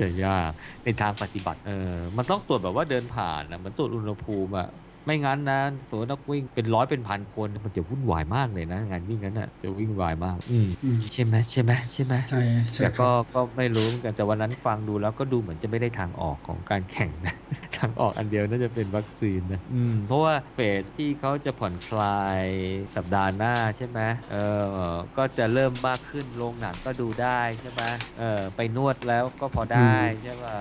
จะยากในทางปฏิบัติเออมันต้องตรวจแบบว่าเดินผ่านนะเหมันตรวจอุณหภูมิอะ ไม่งั้นนะตัวนักวิ่งเป็นร้อยเป็นพันคนมันจะวุ่นวายมากเลยนะ งานวิ่งนั้นอะจะวิ่งวายมากอืมอืมใช่ไหมใช่ไหมใช่ไหมใช่ใช่แต่ก็ก็ไม่รู้เหมือนกันแต่วันนั้นฟังดูแล้วก็ดูเหมือนจะไม่ได้ทางออกของการแข่งนะทางออกอันเดียวน่าจะเป็นวัคซีนนะอืมเพราะว่าเฟสที่เขาจะผ่อนคลายสัปดาห์หน้าใช่ไหมเออก็จะเริ่มมากขึ้นโรงหนังก็ดูได้ใช่ไหมเออไปนวดแล้วก็พอได้ใช่ป่ะ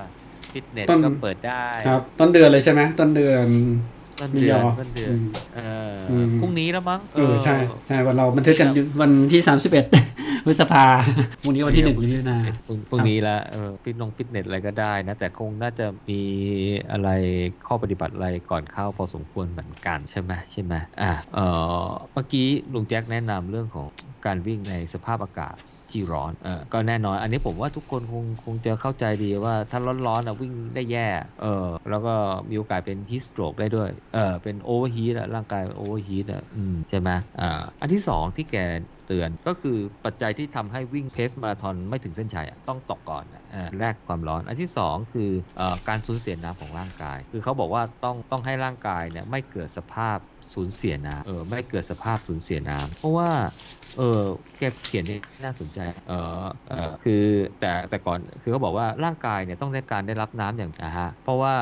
ฟิตเนสก็เปิดได้ครับต้นเดือนเลยใช่ไหมต้นเดือน ต้นเดือนมียอต้นเดือนอืมเอออมพรุ่งนี้แล้วมั้งเออใช่ใช่วันเราบันทึกกันอยู่วันที่31พฤษภาพรุ่งนี้วันที่หนึ่งมิถุนาพรุ่งพรุ่งนี้ละเออฟิตนงฟิตเนสอะไรก็ได้นะ แต่คงน่าจะมีอะไรข้อปฏิบัติอะไรก่อนเข้าพอสมควรเหมือนกันใช่ไหมใช่ไหมอะเออเมื่อกี้ลุงแจ็คแนะนำเรื่องของการวิ่งในสภาพอากาศ ที่ร้อนเออก็แน่นอน อันนี้ผมว่าทุกคนคงคงจะเข้าใจดีว่าถ้าร้อนๆอะวิ่งได้แย่เออแล้วก็มีโอกาสเป็น heat stroke ได้ด้วยเออเป็น overheat อะร่างกาย overheat อะอืมใช่ไหมอ่าอันที่สองที่แกเตือนก็คือปัจจัยที่ทำให้วิ่ง pace มาราธอนไม่ถึงเส้นชัยต้องตกก่อนอะเอ่อแรกความร้อน อันที่ 2 คือออการสูญเสียน้ำของร่างกาย คือเขาบอกว่าต้องต้องให้ร่างกายเนี่ยไม่เกิดสภาพ สูญเสียน้ำเออไม่เกิดสภาพสูญเสียน้ำเพราะว่าเออแกเขียนนี่น่าสนใจ เออเออคือแต่แต่ก่อนคือเขาบอกว่าร่างกายเนี่ยต้องได้การได้รับน้ำอย่างนะฮะเพราะว่า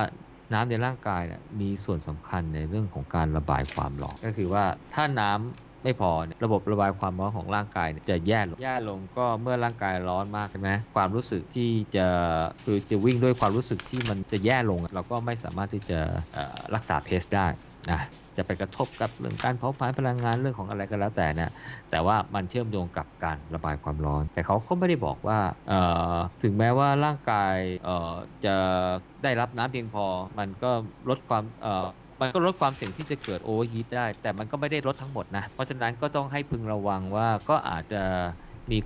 น้ำในร่างกายเนี่ยมีส่วนสำคัญในเรื่องของการระบายความร้อนก็คือว่าถ้าน้ำไม่พอเนี่ยระบบระบายความร้อนของร่างกายเนี่ยจะแย่ลงแย่ลงก็เมื่อร่างกายร้อนมากใช่ไหมความรู้สึกที่จะคือจะวิ่งด้วยความรู้สึกที่มันจะแย่ลง เราก็ไม่สามารถที่จะเอ่อรักษาเพสได้นะ จะไปกระทบกับเรื่องการเผาผลาญพลังงานเรื่องของอะไรก็แล้วแต่นี่ยแต่ว่ามันเชื่อมโยงกับการระบายความร้อน แต่เขาก็ไม่ได้บอกว่าถึงแม้ว่าร่างกายจะได้รับน้ำเพียงพอ มันก็ลดความมันก็ลดความเสี่ยงที่จะเกิด overheat ได้ แต่มันก็ไม่ได้ลดทั้งหมดนะ เพราะฉะนั้นก็ต้องให้พึงระวังว่าก็อาจจะมี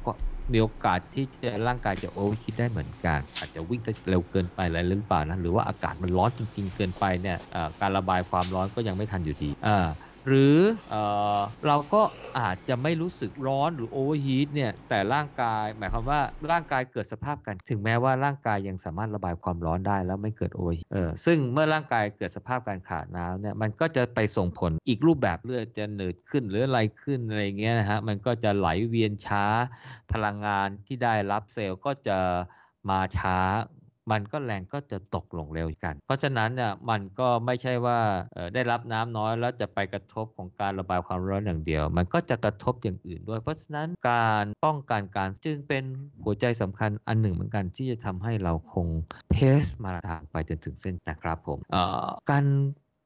มีโอกาสที่จะร่างกายจะโอเวอร์คิดได้เหมือนกัน อาจจะวิ่งเร็วเกินไปอะไรหรือเปล่านะหรือว่าอากาศมันร้อนจริง ๆ เกินไปเนี่ยการระบายความร้อนก็ยังไม่ทันอยู่ดีอ่า หรือเออเราก็อาจจะไม่รู้สึกร้อนหรือ overheat เนี่ยแต่ร่างกายหมายความว่าร่างกายเกิดสภาพกัน ถึงแม้ว่าร่างกายยังสามารถระบายความร้อนได้แล้วไม่เกิด overheat เออซึ่งเมื่อร่างกายเกิดสภาพการขาดน้ำเนี่ยมันก็จะไปส่งผลอีกรูปแบบเลือดจะหนืดขึ้นหรืออะไรขึ้นอะไรเงี้ยนะฮะมันก็จะไหลเวียนช้าพลังงานที่ได้รับเซลล์ก็จะมาช้า มันก็แรงก็จะตกลงเร็วกัน เพราะฉะนั้นเนี่ยมันก็ไม่ใช่ว่าได้รับน้ำน้อยแล้วจะไปกระทบของการระบายความร้อนอย่างเดียว มันก็จะกระทบอย่างอื่นด้วย เพราะฉะนั้นการป้องกันการจึงเป็นหัวใจสำคัญอันหนึ่งเหมือนกันที่จะทำให้เราคงเพสมาราธอนไปจนถึงเส้นนะครับผมการ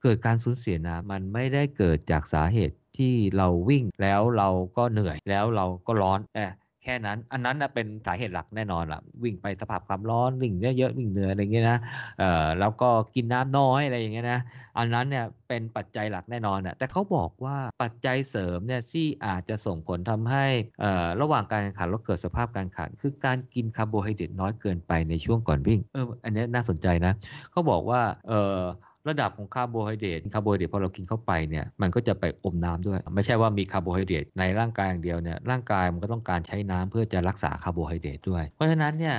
เกิดการสูญเสียน้ำมันไม่ได้เกิดจากสาเหตุที่เราวิ่งแล้วเราก็เหนื่อยแล้วเราก็ร้อนเออแค่นั้น อันนั้นนะเป็นสาเหตุหลักแน่นอนล่ะ วิ่งไปสภาพความร้อนวิ่งเยอะๆวิ่งเหนื่อยอะไรเงี้ยนะเอ่อแล้วก็กินน้ำน้อยอะไรอย่างเงี้ยนะอันนั้นเนี่ยเป็นปัจจัยหลักแน่นอนน่ะแต่เขาบอกว่าปัจจัยเสริมเนี่ยที่อาจจะส่งผลทำให้เอ่อระหว่างการแข่งขันแล้วเกิดสภาพการแข่งขัน คือการกินคาร์โบไฮเดรตน้อยเกินไปในช่วงก่อนวิ่งเอออันนี้น่าสนใจนะเขาบอกว่าเอ่อ ระดับของคาร์โบไฮเดรตคาร์โบไฮเดรตพอเรากินเข้าไปเนี่ยมันก็จะไปอมน้ำด้วย ไม่ใช่ว่ามีคาร์โบไฮเดรตในร่างกายอย่างเดียวเนี่ยร่างกายมันก็ต้องการใช้น้ำเพื่อจะรักษาคาร์โบไฮเดรตด้วย เพราะฉะนั้นเนี่ย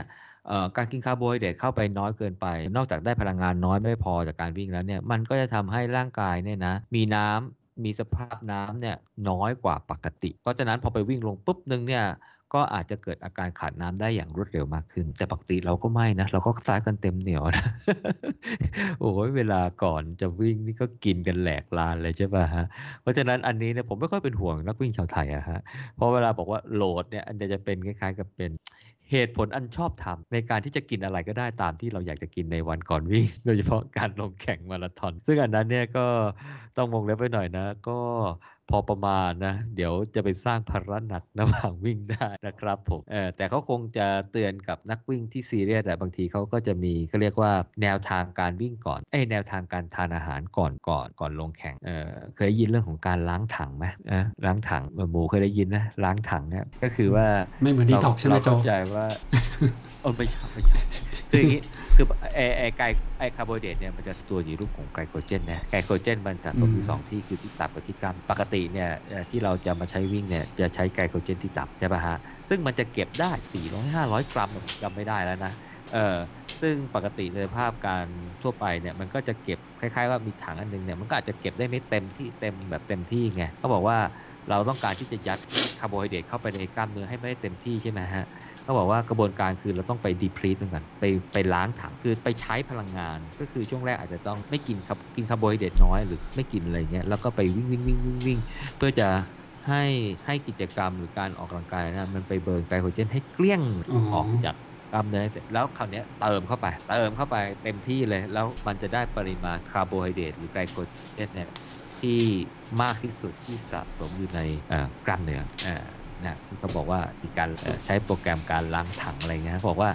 การกินคาร์โบไฮเดรตเข้าไปน้อยเกินไป นอกจากได้พลังงานน้อยไม่พอจากการวิ่งแล้วเนี่ยมันก็จะทำให้ร่างกายเนี่ยนะมีน้ำมีสภาพน้ำเนี่ยน้อยกว่าปกติ เพราะฉะนั้นพอไปวิ่งลงปุ๊บนึงเนี่ย ก็อาจจะเกิดอาการขาดน้ำได้อย่างรวดเร็วมากขึ้น แต่ปกติเราก็ไม่นะ เราก็ซัดกันเต็มเหนียวนะ โอ้ยเวลาก่อนจะวิ่งนี่ก็กินกันแหลกลานเลยใช่ป่ะฮะ เพราะฉะนั้นอันนี้เนี่ยผมไม่ค่อยเป็นห่วงนักวิ่งชาวไทยอะฮะ เพราะเวลาบอกว่าโหลดเนี่ยอันจะเป็นคล้ายๆกับเป็นเหตุผลอันชอบธรรมในการที่จะกินอะไรก็ได้ตามที่เราอยากจะกินในวันก่อนวิ่ง โดยเฉพาะการลงแข่งมาราธอน ซึ่งอันนั้นเนี่ยก็ต้องวงเล็บไว้หน่อยนะ ก็ พอประมาณนะ เดี๋ยวจะไปสร้างภาระหนักระหว่างวิ่งได้นะครับผมเออแต่เขาคงจะเตือนกับนักวิ่งที่ซีเรียสแต่บางทีเขาก็จะมีเขาเรียกว่าแนวทางการวิ่งก่อนเอ้ยแนวทางการทานอาหารก่อนก่อนก่อนลงแข่งเออเคยได้ยินเรื่องของการล้างถังไหมเออล้างถังหมูเคยได้ยินนะล้างถังเนี่ยก็คือว่าไม่เหมือนดีท็อกใช่ไหมเราโจเข้าใจว่าเออไม่ใช่ไม่ใช่ คืออย่างนี้คือไอไอไกลไอคาร์โบไฮเดรตเนี่ยมันจะตัวอยู่รูปของไกลโคเจนนะไกลโคเจนมันสะสมอยู่สองที่คือที่ตับกับที่กล้ามปกติเนี่ยเอ่อที่เราจะมาใช้วิ่งเนี่ยจะใช้ไกลโคเจนที่ตับใช่ป่ะฮะซึ่งมันจะเก็บได้ 400 500 กรัมผมจำไม่ได้แล้วนะเออซึ่งปกติในภาพการทั่วไปเนี่ยมันก็จะเก็บคล้ายๆว่ามีถังอันหนึงเนี่ยมันก็อาจจะเก็บได้ไม่เต็มที่เต็มแบบเต็มที่ไงเขาบอกว่าเราต้องการที่จะยัดคาร์โบไฮเดรตเข้าไปในกล้ามเนื้อให้ไม่ได้เต็มที่ใช่ไหมฮะ เขาบอกว่ากระบวนการคือเราต้องไป deplete เหมือนกันไปไปล้างถังคือไปใช้พลังงาน ก็คือช่วงแรกอาจจะต้องไม่กินครับกินคาร์โบไฮเดรตน้อยหรือไม่กินอะไรเงี้ยแล้วก็ไปวิ่งวิ่งวิ่งวิ่งวิ่งเพื่อจะให้ให้กิจกรรมหรือการออกกำลังกายนะมันไป burn ไกลโคเจนให้เกลี้ยงออกจากกล้ามเนื้อแล้วคราวนี้เติมเข้าไป เติมเข้าไปเต็มที่เลย แล้วมันจะได้ปริมาณคาร์โบไฮเดรตหรือไกลโคเจนเนี่ยที่มากที่สุดที่สะสมอยู่ในอ่อกล้ามเนื้อ นะที่เขาบอกว่ามีการใช้โปรแกรมการล้างถังอะไรเงี้ยเขาบอกว่า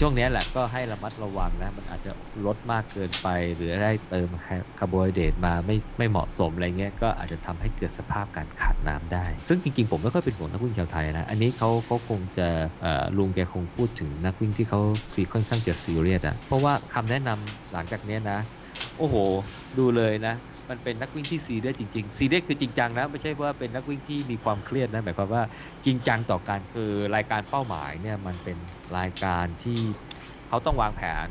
ช่วงนี้แหละก็ให้ระมัดระวังนะมันอาจจะลดมากเกินไป หรือได้เติมคาร์โบไฮเดรตมาไม่ไม่เหมาะสมอะไรเงี้ยก็อาจจะทำให้เกิดสภาพการขาดน้ำได้ ซึ่งจริงๆ ผมไม่ค่อยเป็นห่วงนักวิ่งชาวไทยนะ อันนี้เขาเขาคงจะลุงแกคงพูดถึงนักวิ่งที่เขาซีค่อนข้างจะซีเรียสอะเพราะว่าคำแนะนำหลังจากนี้นะ โอ้โห ดูเลยนะ มันเป็นนักวิ่งที่ซีเรียสจริงๆซีเรียสคือจริงจังนะไม่ใช่ว่าเป็นนักวิ่งที่มีความเครียดนะหมายความว่าจริงจังต่อการคือรายการเป้าหมายเนี่ยมันเป็นรายการที่เขาต้องวางแผน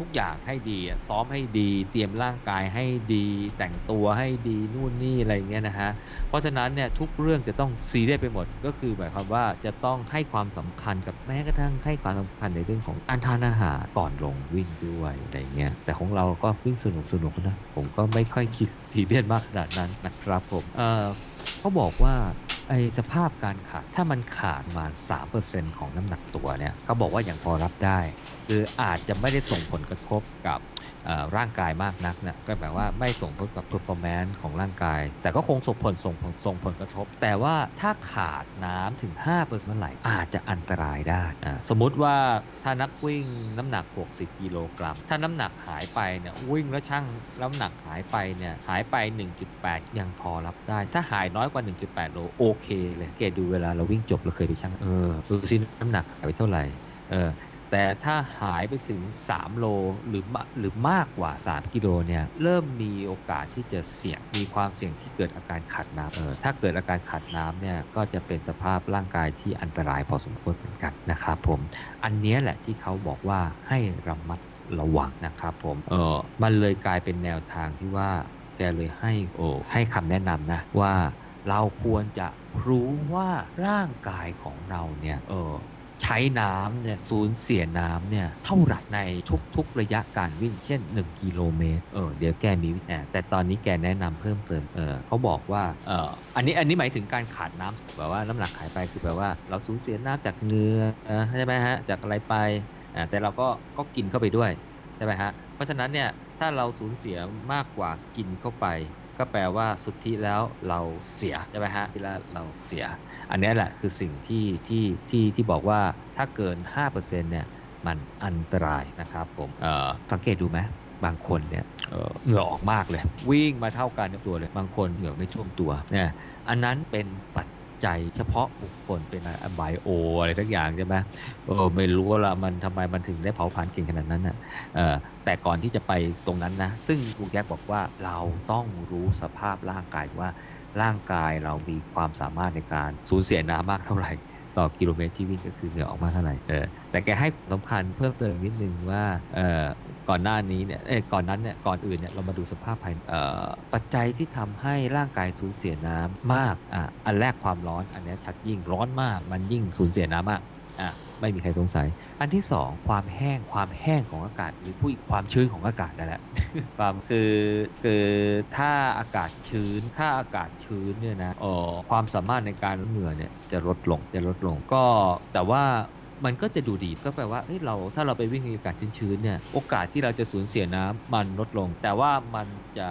ทุกอย่างให้ดีซ้อมให้ดี เตรียมร่างกายให้ดี แต่งตัวให้ดีนู่นนี่อะไรเงี้ยนะฮะเพราะฉะนั้นเนี่ยทุกเรื่องจะต้องซีเรียสไปหมด ก็คือหมายความว่าจะต้องให้ความสำคัญกับแม้กระทั่งให้ความสำคัญในเรื่องของการทานอาหารก่อนลงวิ่งด้วยอะไรเงี้ยแต่ของเราก็วิ่งสนุกสนุกนะผมก็ไม่ค่อยคิดซีเรียสมากขนาดนั้นนะครับผมเออเขาบอกว่า ไอสภาพการขาดถ้ามันขาดประมาณ3%ของน้ำหนักตัวเนี่ยเขาบอกว่ายังพอรับได้ คืออาจจะไม่ได้ส่งผลกระทบกับ ร่างกายมากนักนะก็แปลว่าไม่ส่งผลกับ performance ของร่างกาย แต่ก็คงส่งผลส่งผลส่งผลกระทบ แต่ว่าถ้าขาดน้ำถึง 5%เมื่อไหร่อาจจะอันตรายได้สมมุติว่าถ้านักวิ่งน้ำหนัก 60 กิโลกรัม ถ้าน้ำหนักหายไปเนี่ยวิ่งแล้วช่างน้ำหนักหายไปเนี่ยหายไป 1.8 ยังพอรับได้ ถ้าหายน้อยกว่า 1.8 โลโอเคเลยเกดดูเวลาเราวิ่งจบเราเคยไปช่างเออดูซิน้ำหนักหายไปเท่าไหร่เออ แต่ถ้าหายไปถึง 3 โลหรือมะหรือมากกว่า 3 กิโลเนี่ยเริ่มมีโอกาสที่จะเสี่ยงมีความเสี่ยงที่เกิดอาการขาดน้ำเออถ้าเกิดอาการขาดน้ำเนี่ยก็จะเป็นสภาพร่างกายที่อันตรายพอสมควรเหมือนกันนะครับผมอันเนี้ยแหละที่เขาบอกว่าให้ระมัดระวังนะครับผมเออมันเลยกลายเป็นแนวทางที่ว่าแกเลยให้โอ้ให้คำแนะนำนะว่าเราควรจะรู้ว่าร่างกายของเราเนี่ยเออ ใช้น้ำเนี่ยสูญเสียน้ำเนี่ยเท่าไหร่ในทุกๆระยะการวิ่งเช่น 1 กิโลเมตรเออเดี๋ยวแกมีวิธีแต่ตอนนี้แกแนะนำเพิ่มเติมเออเขาบอกว่าเอออันนี้อันนี้หมายถึงการขาดน้ำแบบว่าน้ำหนักหายไปคือแปลว่าเราสูญเสียน้ำจากเหงื่อออใช่ไหมฮะจากอะไรไปอ่าแต่เราก็ก็กินเข้าไปด้วยใช่ไหมฮะเพราะฉะนั้นเนี่ยถ้าเราสูญเสียมากกว่ากินเข้าไป ก็แปลว่าสุทธิแล้วเราเสียใช่ไหมฮะที่แล้วเราเสีย อันนี้แหละคือสิ่งที่ที่ที่ที่บอกว่าถ้าเกิน 5%เนี่ยมันอันตรายนะครับผมสังเกตดูไหมบางคนเนี่ยเหงื่อออกมากเลย วิ่งมาเท่ากันในตัวเลย บางคนเหงื่อไม่ท่วมตัวเนี่ยอันนั้นเป็นปัจจัยเฉพาะบุคคลเป็นอะไบโออะไรสักอย่างใช่ไหมเออไม่รู้ละมันทำไมมันถึงได้เผาผลาญเก่งขนาดนั้นน่ะแต่ก่อนที่จะไปตรงนั้นนะ ซึ่งครูแก๊กบอกว่าเราต้องรู้สภาพร่างกายว่า ร่างกายเรามีความสามารถในการสูญเสียน้ำมากเท่าไหร่ ต่อกิโลเมตรที่วิ่งก็คือเหงื่อออกมาเท่าไหร่เออแต่แกให้ความสำคัญเพิ่มเติมนิดนึงว่าเออก่อนหน้านี้เนี่ยเอ้ยก่อนนั้นเนี่ยก่อนอื่นเนี่ยเรามาดูสภาพภายเอ่อปัจจัยที่ทำให้ร่างกายสูญเสียน้ำมากอะอันแรกความร้อนอันนี้ชัดยิ่งร้อนมากมันยิ่งสูญเสียน้ำมากอะ ไม่มีใครสงสัย อันที่สองความแห้งความแห้งของอากาศหรือพูดอีกความชื้นของอากาศนั่นแหละความคือคือถ้าอากาศชื้น ถ้าอากาศชื้นเนี่ยนะออความสามารถในการลดเหงื่อเนี่ยจะลดลงจะลดลงก็แต่ว่า มันก็จะดูดีก็แปลว่าเอ้ยเราถ้าเราไปวิ่งในอากาศชื้นๆเนี่ยโอกาสที่เราจะสูญเสียน้ำมันลดลง แต่ว่ามันจะ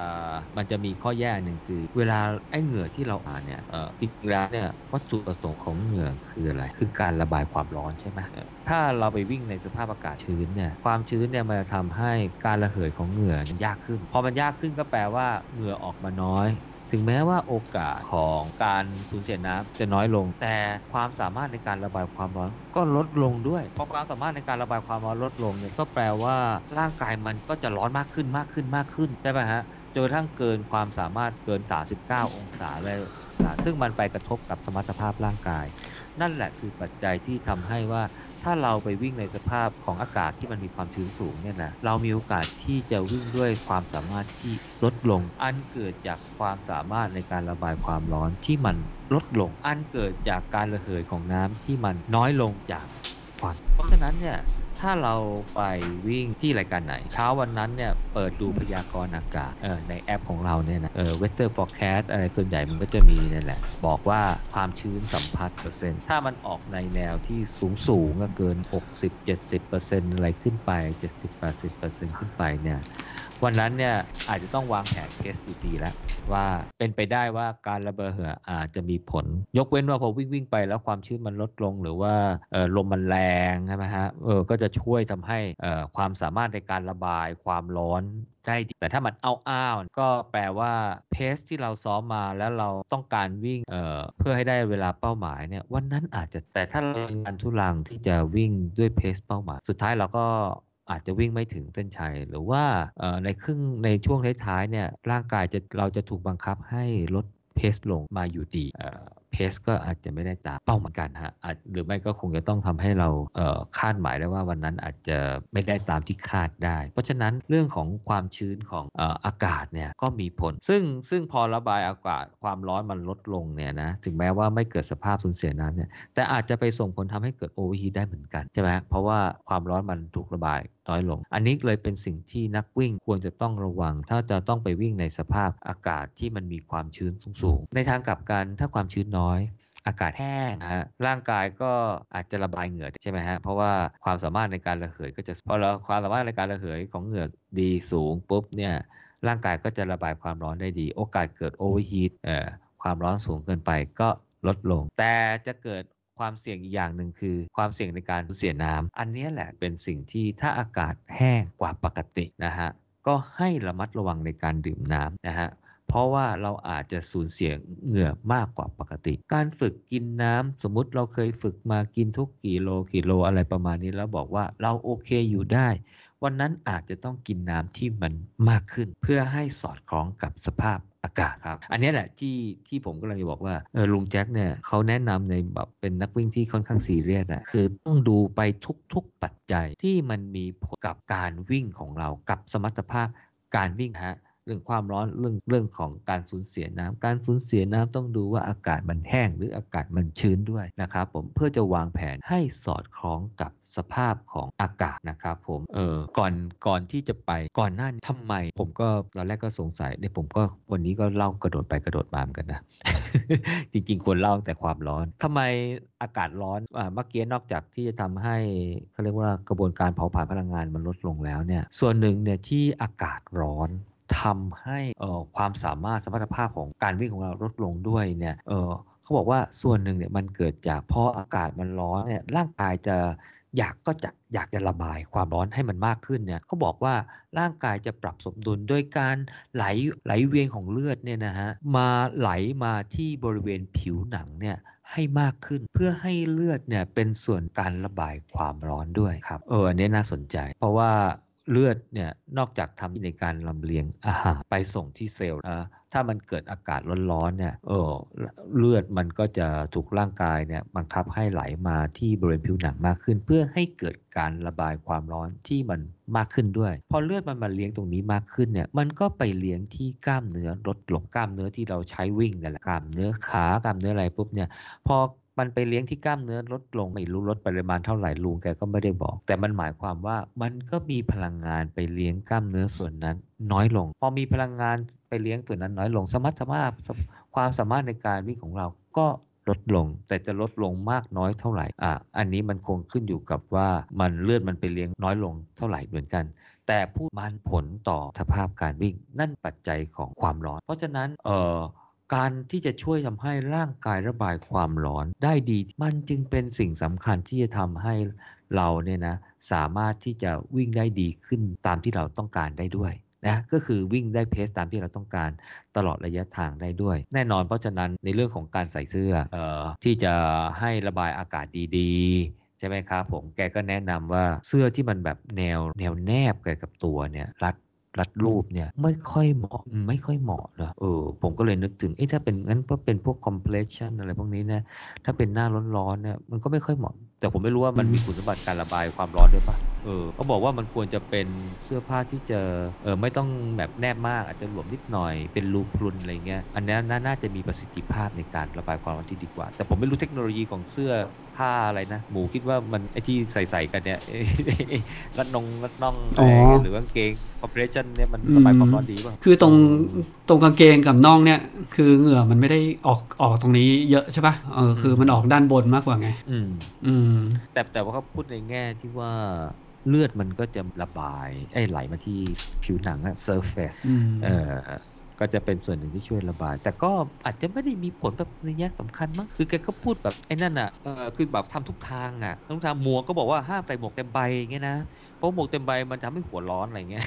มันจะมีข้อแย่หนึ่งคือ เวลาไอ้เหงื่อที่เราอ่านเนี่ยเออจริงๆแล้วเนี่ยวัตถุประสงค์ของเหงื่อคืออะไร คือการระบายความร้อนใช่ไหมเออถ้าเราไปวิ่งในสภาพอากาศชื้นเนี่ยความชื้นเนี่ยมันจะทำให้การระเหยของเหงื่อยากขึ้น พอมันยากขึ้นก็แปลว่าเหงื่อออกมาน้อย ถึงแม้ว่าโอกาสของการสูญเสียน้ำจะน้อยลง แต่ความสามารถในการระบายความร้อนก็ลดลงด้วยเพราะความสามารถในการระบายความร้อนลดลงเนี่ยก็แปลว่าร่างกายมันก็จะร้อนมากขึ้นมากขึ้นมากขึ้นใช่ไหมฮะจนกระทั่งเกินความสามารถเกิน 39 องศาเลยซึ่งมันไปกระทบกับสมรรถภาพร่างกาย นั่นแหละคือปัจจัยที่ทำให้ว่า ถ้าเราไปวิ่งในสภาพของอากาศที่มันมีความชื้นสูงเนี่ยนะเรามีโอกาสที่จะวิ่งด้วยความสามารถที่ลดลง อันเกิดจากความสามารถในการระบายความร้อนที่มันลดลง อันเกิดจากการระเหยของน้ำที่มันน้อยลงจากควันเพราะฉะนั้นเนี่ย ถ้าเราไปวิ่งที่รายการไหน เช้าวันนั้นเนี่ยเปิดดูพยากรณ์อากาศเออในแอปของเราเนี่ยนะเออ weather forecast อะไรส่วนใหญ่มันก็จะมีนั่นแหละ บอกว่าความชื้นสัมผัสเปอร์เซ็นต์ถ้ามันออกในแนวที่สูงสูงก็เกิน 60-70%อะไรขึ้นไป 70-80%ขึ้นไปเนี่ย วันนั้นเนี่ยอาจจะต้องวางแผนเทสดีๆแล้วว่าเป็นไปได้ว่าการระเบิดเหืออาจจะมีผล ยกเว้นว่าพอวิ่งวิ่งไปแล้วความชื้นมันลดลงหรือว่าลมมันแรงใช่ไหมฮะเออก็จะช่วยทำให้ความสามารถในการระบายความร้อนได้ดีแต่ถ้ามันอ้าวๆก็แปลว่าเพสที่เราซ้อมมาแล้วเราต้องการวิ่งเอ่อเพื่อให้ได้เวลาเป้าหมายเนี่ยวันนั้นอาจจะแต่ถ้าเราเป็นการทุลังที่จะวิ่งด้วยเพสเป้าหมาย สุดท้ายเราก็ อาจจะวิ่งไม่ถึงเส้นชัย หรือว่าในครึ่งในช่วงท้ายๆเนี่ยร่างกายจะเราจะถูกบังคับให้ลด pace ลงมาอยู่ดี pace ก็อาจจะไม่ได้ตามเป้าหมายกันฮะหรือไม่ก็คงจะต้องทำให้เราคาดหมายได้ว่าวันนั้นอาจจะไม่ได้ตามที่คาดได้ เพราะฉะนั้นเรื่องของความชื้นของอออากาศเนี่ยก็มีผล ซึ่งซึ่งพอระบายอากาศความร้อนมันลดลงเนี่ยนะถึงแม้ว่าไม่เกิดสภาพสูญเสียน้ำเนี่ยแต่อาจจะไปส่งผลทำให้เกิด overheat ได้เหมือนกันใช่ไหมเพราะว่าความร้อนมันถูกระบาย น้อยลง อันนี้เลยเป็นสิ่งที่นักวิ่งควรจะต้องระวัง ถ้าจะต้องไปวิ่งในสภาพอากาศที่มันมีความชื้นสูงๆ ในทางกลับกันถ้าความชื้นน้อยอากาศแห้งนะฮะร่างกายก็อาจจะระบายเหงื่อใช่ไหมฮะเพราะว่าความสามารถในการระเหยก็จะพอเราความสามารถในการระเหยของเหงื่อดีสูงปุ๊บเนี่ยร่างกายก็จะระบายความร้อนได้ดี โอกาสเกิดโอเวอร์ฮีทเอ่อความร้อนสูงเกินไปก็ลดลง แต่จะเกิด ความเสี่ยงอีกอย่างหนึ่งคือ ความเสี่ยงในการเสียน้ำอันนี้แหละเป็นสิ่งที่ถ้าอากาศแห้งกว่าปกตินะฮะก็ให้ระมัดระวังในการดื่มน้ำนะฮะเพราะว่าเราอาจจะสูญเสียเหงื่อมากกว่าปกติ การฝึกกินน้ำสมมุติเราเคยฝึกมากินทุกกี่โลกี่โลอะไรประมาณนี้แล้วบอกว่าเราโอเคอยู่ได้ วันนั้นอาจจะต้องกินน้ำที่มันมากขึ้น เพื่อให้สอดคล้องกับสภาพ อากาศครับ อันนี้แหละที่ที่ผมกำลังจะบอกว่าเออลุงแจ็คเนี่ยเขาแนะนำในแบบเป็นนักวิ่งที่ค่อนข้างซีเรียสอะคือต้องดูไปทุกๆปัจจัยที่มันมีผลกับการวิ่งของเรากับสมรรถภาพการวิ่งฮะเรื่องความร้อนเรื่องเรื่องของการสูญเสียน้ำการสูญเสียน้ำต้องดูว่าอากาศมันแห้งหรืออากาศมันชื้นด้วยนะครับผมเพื่อจะวางแผนให้สอดคล้องกับสภาพของอากาศนะครับผมเออก่อนก่อนที่จะไปก่อนหน้านี้ทำไม ผมก็ตอนแรกก็สงสัยเนี่ยผมก็วันนี้ก็เล่ากระโดดไปกระโดดมาเหมือนกันนะ จริงๆควรเล่าแต่ความร้อนทำไมอากาศร้อนอ่าเมื่อกี้นอกจากที่จะทำให้เขาเรียกว่ากระบวนการเผาผลาญพลังงานมันลดลงแล้วเนี่ยส่วนหนึ่งเนี่ยที่อากาศร้อน ทำให้ความสามารถสมรรถภาพของการวิ่งของเราลดลงด้วยเนี่ยเออเขาบอกว่าส่วนหนึ่งเนี่ยมันเกิดจากเพราะอากาศมันร้อนเนี่ยร่างกายจะอยากก็จะอยากจะระบายความร้อนให้มันมากขึ้นเนี่ยเขาบอกว่าร่างกายจะปรับสมดุลโดยการไหลไหลเวียนของเลือดเนี่ยนะฮะมาไหลมาที่บริเวณผิวหนังเนี่ยให้มากขึ้นเพื่อให้เลือดเนี่ยเป็นส่วนการระบายความร้อนด้วยครับเอออันนี้น่าสนใจ เพราะว่า เลือดเนี่ยนอกจากทำในการลำเลียงอาหารไปส่งที่เซลล์นะถ้ามันเกิดอากาศร้อนๆเนี่ยเออเลือดมันก็จะถูกร่างกายเนี่ยบังคับให้ไหลมาที่บริเวณผิวหนังมากขึ้น เพื่อให้เกิดการระบายความร้อนที่มันมากขึ้นด้วย พอเลือดมันมาเลี้ยงตรงนี้มากขึ้นเนี่ยมันก็ไปเลี้ยงที่กล้ามเนื้อลดลงกล้ามเนื้อที่เราใช้วิ่งนั่นแหละกล้ามเนื้อขากล้ามเนื้ออะไรปุ๊บเนี่ยพอ มันไปเลี้ยงที่กล้ามเนื้อลดลงไม่รู้ลดปริมาณเท่าไหร่ลุงแกก็ไม่ได้บอก แต่มันหมายความว่ามันก็มีพลังงานไปเลี้ยงกล้ามเนื้อส่วนนั้น น้อยลง พอมีพลังงานไปเลี้ยงส่วนนั้นน้อยลง สมรรถภาพความสามารถในการวิ่งของเราก็ลดลง แต่จะลดลงมากน้อยเท่าไหร่อะอันนี้มันคงขึ้นอยู่กับว่ามันเลือดมันไปเลี้ยงน้อยลงเท่าไหร่เหมือนกัน แต่พูดมันผลต่อสภาพการวิ่ง นั่นปัจจัยของความร้อน เพราะฉะนั้นเอ่อ การที่จะช่วยทำให้ร่างกายระบายความร้อนได้ดี มันจึงเป็นสิ่งสำคัญที่จะทำให้เราเนี่ยนะสามารถที่จะวิ่งได้ดีขึ้นตามที่เราต้องการได้ด้วยนะก็คือวิ่งได้เพสตามที่เราต้องการตลอดระยะทางได้ด้วย แน่นอนเพราะฉะนั้นในเรื่องของการใส่เสื้อเอ่อที่จะให้ระบายอากาศดีๆ ใช่ไหมครับผมแกก็แนะนำว่าเสื้อที่มันแบบแนวแนวแนบกับกับตัวเนี่ยรัด รัดรูปเนี่ยไม่ค่อยเหมาะไม่ค่อยเหมาะนะเออผมก็เลยนึกถึงเอ๊ะถ้าเป็นงั้นก็เป็นพวก compression อะไรพวกนี้นะถ้าเป็นหน้าร้อนๆเนี่ยมันก็ไม่ค่อยเหมาะ แต่ผมไม่รู้ว่ามันมีคุณสมบัติการระบายความร้อนด้วยปะเออเขาบอกว่ามันควรจะเป็นเสื้อผ้าที่จะเออไม่ต้องแบบแนบมากอาจจะหลวมนิดหน่อยเป็นรูพรุนอะไรเงี้ยอันนี้น่าจะมีประสิทธิภาพในการระบายความร้อนที่ดีกว่า แต่ผมไม่รู้เทคโนโลยีของเสื้อ ผ้าอะไรนะ หมูคิดว่ามันไอที่ใส่ๆกันเนี่ยรัดนงรัดน่องอ๋อหรือกางเกง compression เนี่ยมันระบายความร้อนดีป่ะคือตรงตรงกางเกงกับน่องเนี่ย คือเหงื่อมันไม่ได้ออกออกตรงนี้เยอะใช่ปะเออคือมันออกด้านบนมากกว่าไง อืม อืม แต่แต่ว่าเขาพูดในแง่ที่ว่าเลือดมันก็จะระบายไอ้ยไหลมาที่ผิวหนังอะ surface อืมเออ ก็จะเป็นส่วนหนึ่งที่ช่วยระบาย แต่ก็อาจจะไม่ได้มีผลแบบในแง่สำคัญมั้งคือแกก็พูดแบบไอ้นั่นอะเออคือแบบทำทุกทางอะทำทุกทางหมวกก็บอกว่าห้ามใส่หมวกเต็มใบอย่างเงี้ยนะเพราะหมวกเต็มใบมันทำให้หัวร้อนอะไรเงี้ย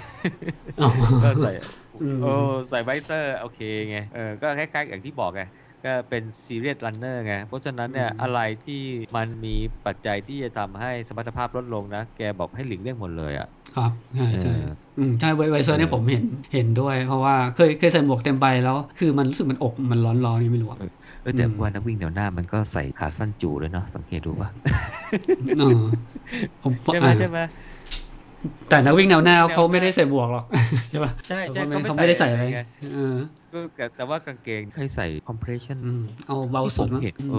อ๋อก็ใส่อืมเออใส่ visor โอเคไงเออก็คล้ายๆอย่างที่บอกไง ก็เป็น serious runner ไง เพราะฉะนั้นเนี่ยอืมอะไรที่มันมีปัจจัยที่จะทำให้สมรรถภาพลดลงนะ แกบอกให้หลีกเลี่ยงหมดเลยอะครับใช่ใช่เอออืมใช่ไว visor เนี่ยเออผมเห็นเห็นด้วย เพราะว่าเคยเคยใส่หมวกเต็มใบแล้ว คือมันรู้สึกมันอกมันร้อนร้อนนี่ไม่รู้อะเออแต่อืมว่านักวิ่งแนวหน้ามันก็ใส่ขาสั้นจู๋ด้วยเนาะสังเกตดูป่ะเออผมใช่ไหมอ่าใช่ไหมแต่นักวิ่งแนวหน้าแนวหน้าเขาไม่ได้ใส่หมวกหรอกใช่ป่ะใช่ใช่เขาไม่เขาเขาไม่ไม่ได้ใส่ใส่อะไรไงเออก็ แต่แต่ว่ากางเกงเคยใส่ compression อืมเอาเบาที่สุผดมมั้งเห็นอืมเอ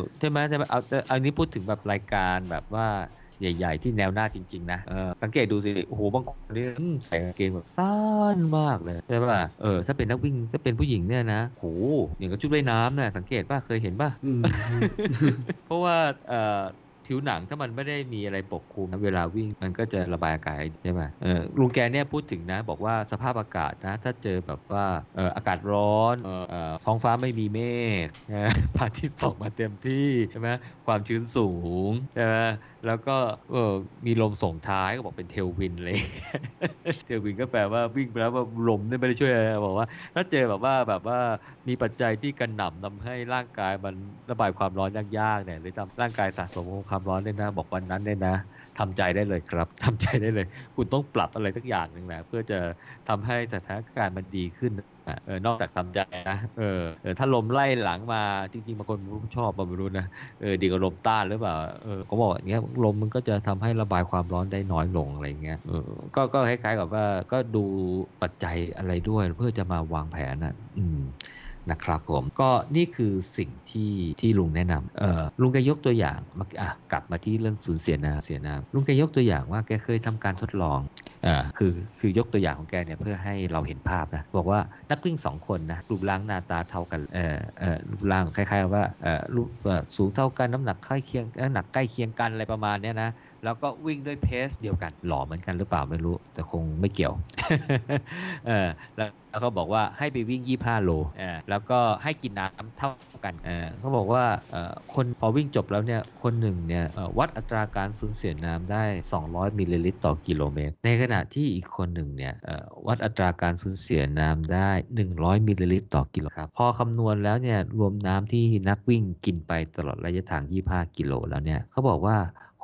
อใช่ไหมใช่ไหมเอาแต่อันนี้พูดถึงแบบรายการแบบว่าใหญ่ๆ ที่แนวหน้าจริง ๆ นะเออสังเกตดูสิ โอ้โห บางคนนี่อืมใส่กางเกงแบบสั้นมากเลย ใช่ป่ะ เออ ถ้าเป็นนักวิ่ง ถ้าเป็นผู้หญิงเนี่ยนะ โห อย่างกับชุดว่ายน้ำน่ะสังเกตป่ะ เคยเห็นป่ะอืมเพราะว่า เอ่อ ผิวหนังถ้ามันไม่ได้มีอะไรปกคลุมเวลาวิ่งมันก็จะระบายอากาศใช่ไหมเออลุงแกเนี่ยพูดถึงนะ บอกว่าสภาพอากาศนะ ถ้าเจอแบบว่าเอออากาศร้อนเออท้องฟ้าไม่มีเมฆนะพระอาทิตย์ส่องมาเต็มที่ใช่ไหมความชื้นสูงใช่ไหมแล้วก็เออมีลมส่งท้ายก็บอกเป็นเทลวินเลย เทลวินก็แปลว่าวิ่งไปแล้วว่าลมเนี่ยไม่ได้ช่วยอะไรบอกว่า ถ้าเจอแบบว่าแบบว่ามีปัจจัยที่กระหน่ำทำให้ร่างกายมันระบายความร้อนยากๆเนี่ยหรือทำร่างกายสะสมความร้อนเนี่ยนะบอกวันนั้นเนี่ยนะทำใจได้เลยครับทำใจได้เลย คุณต้องปรับอะไรสักอย่างหนึ่งนะเพื่อจะทำให้สถานการณ์มันดีขึ้น นะเออนอกจากทำใจนะเออเออถ้าลมไล่หลังมาจริงๆบางคนชอบมาไม่รู้นะเออดีกว่าลมต้านหรือเปล่าเออเขาบอกอย่างเงี้ยลมมันก็จะทำให้ระบายความร้อนได้น้อยลงอะไรเงี้ยเออก็ก็คล้ายๆกับว่าก็ดูปัจจัยอะไรด้วยเพื่อจะมาวางแผนนะอืม นะครับผมก็นี่คือสิ่งที่ที่ลุงแนะนำเออลุงแกยกตัวอย่างมาอะกลับมาที่เรื่องสูญเสียน้ำเสียน้ำลุงแกยกตัวอย่างว่าแกเคยทำการทดลองเอ่อคือคือยกตัวอย่างของแกเนี่ยเพื่อให้เราเห็นภาพนะบอกว่านักวิ่งสองคนนะรูปร่างหน้าตาเท่ากันเอ่อเออรูปร่างคล้ายๆว่าเออรูปเอ่อสูงเท่ากันน้ำหนักใกล้เคียงน้ำหนักใกล้เคียงกันอะไรประมาณเนี้ยนะ แล้วก็วิ่งด้วย pace เดียวกันหล่อเหมือนกันหรือเปล่าไม่รู้ แต่คงไม่เกี่ยวเออแล้วแล้วก็บอกว่าให้ไปวิ่ง 25 โลเออแล้วก็ให้กินน้ำเท่ากันเออเขาบอกว่าเออคนพอวิ่งจบแล้วเนี่ยคนหนึ่งเนี่ยวัดอัตราการสูญเสียน้ำได้ 200 มิลลิลิตรต่อกิโลเมตร ในขณะที่อีกคนหนึ่งเนี่ยวัดอัตราการสูญเสียน้ำได้ 100 มิลลิลิตรต่อกิโลครับพอคำนวณแล้วเนี่ยรวมน้ำที่นักวิ่งกินไปตลอดระยะทาง 25 กิโลแล้วเนี่ยเขาบอกว่า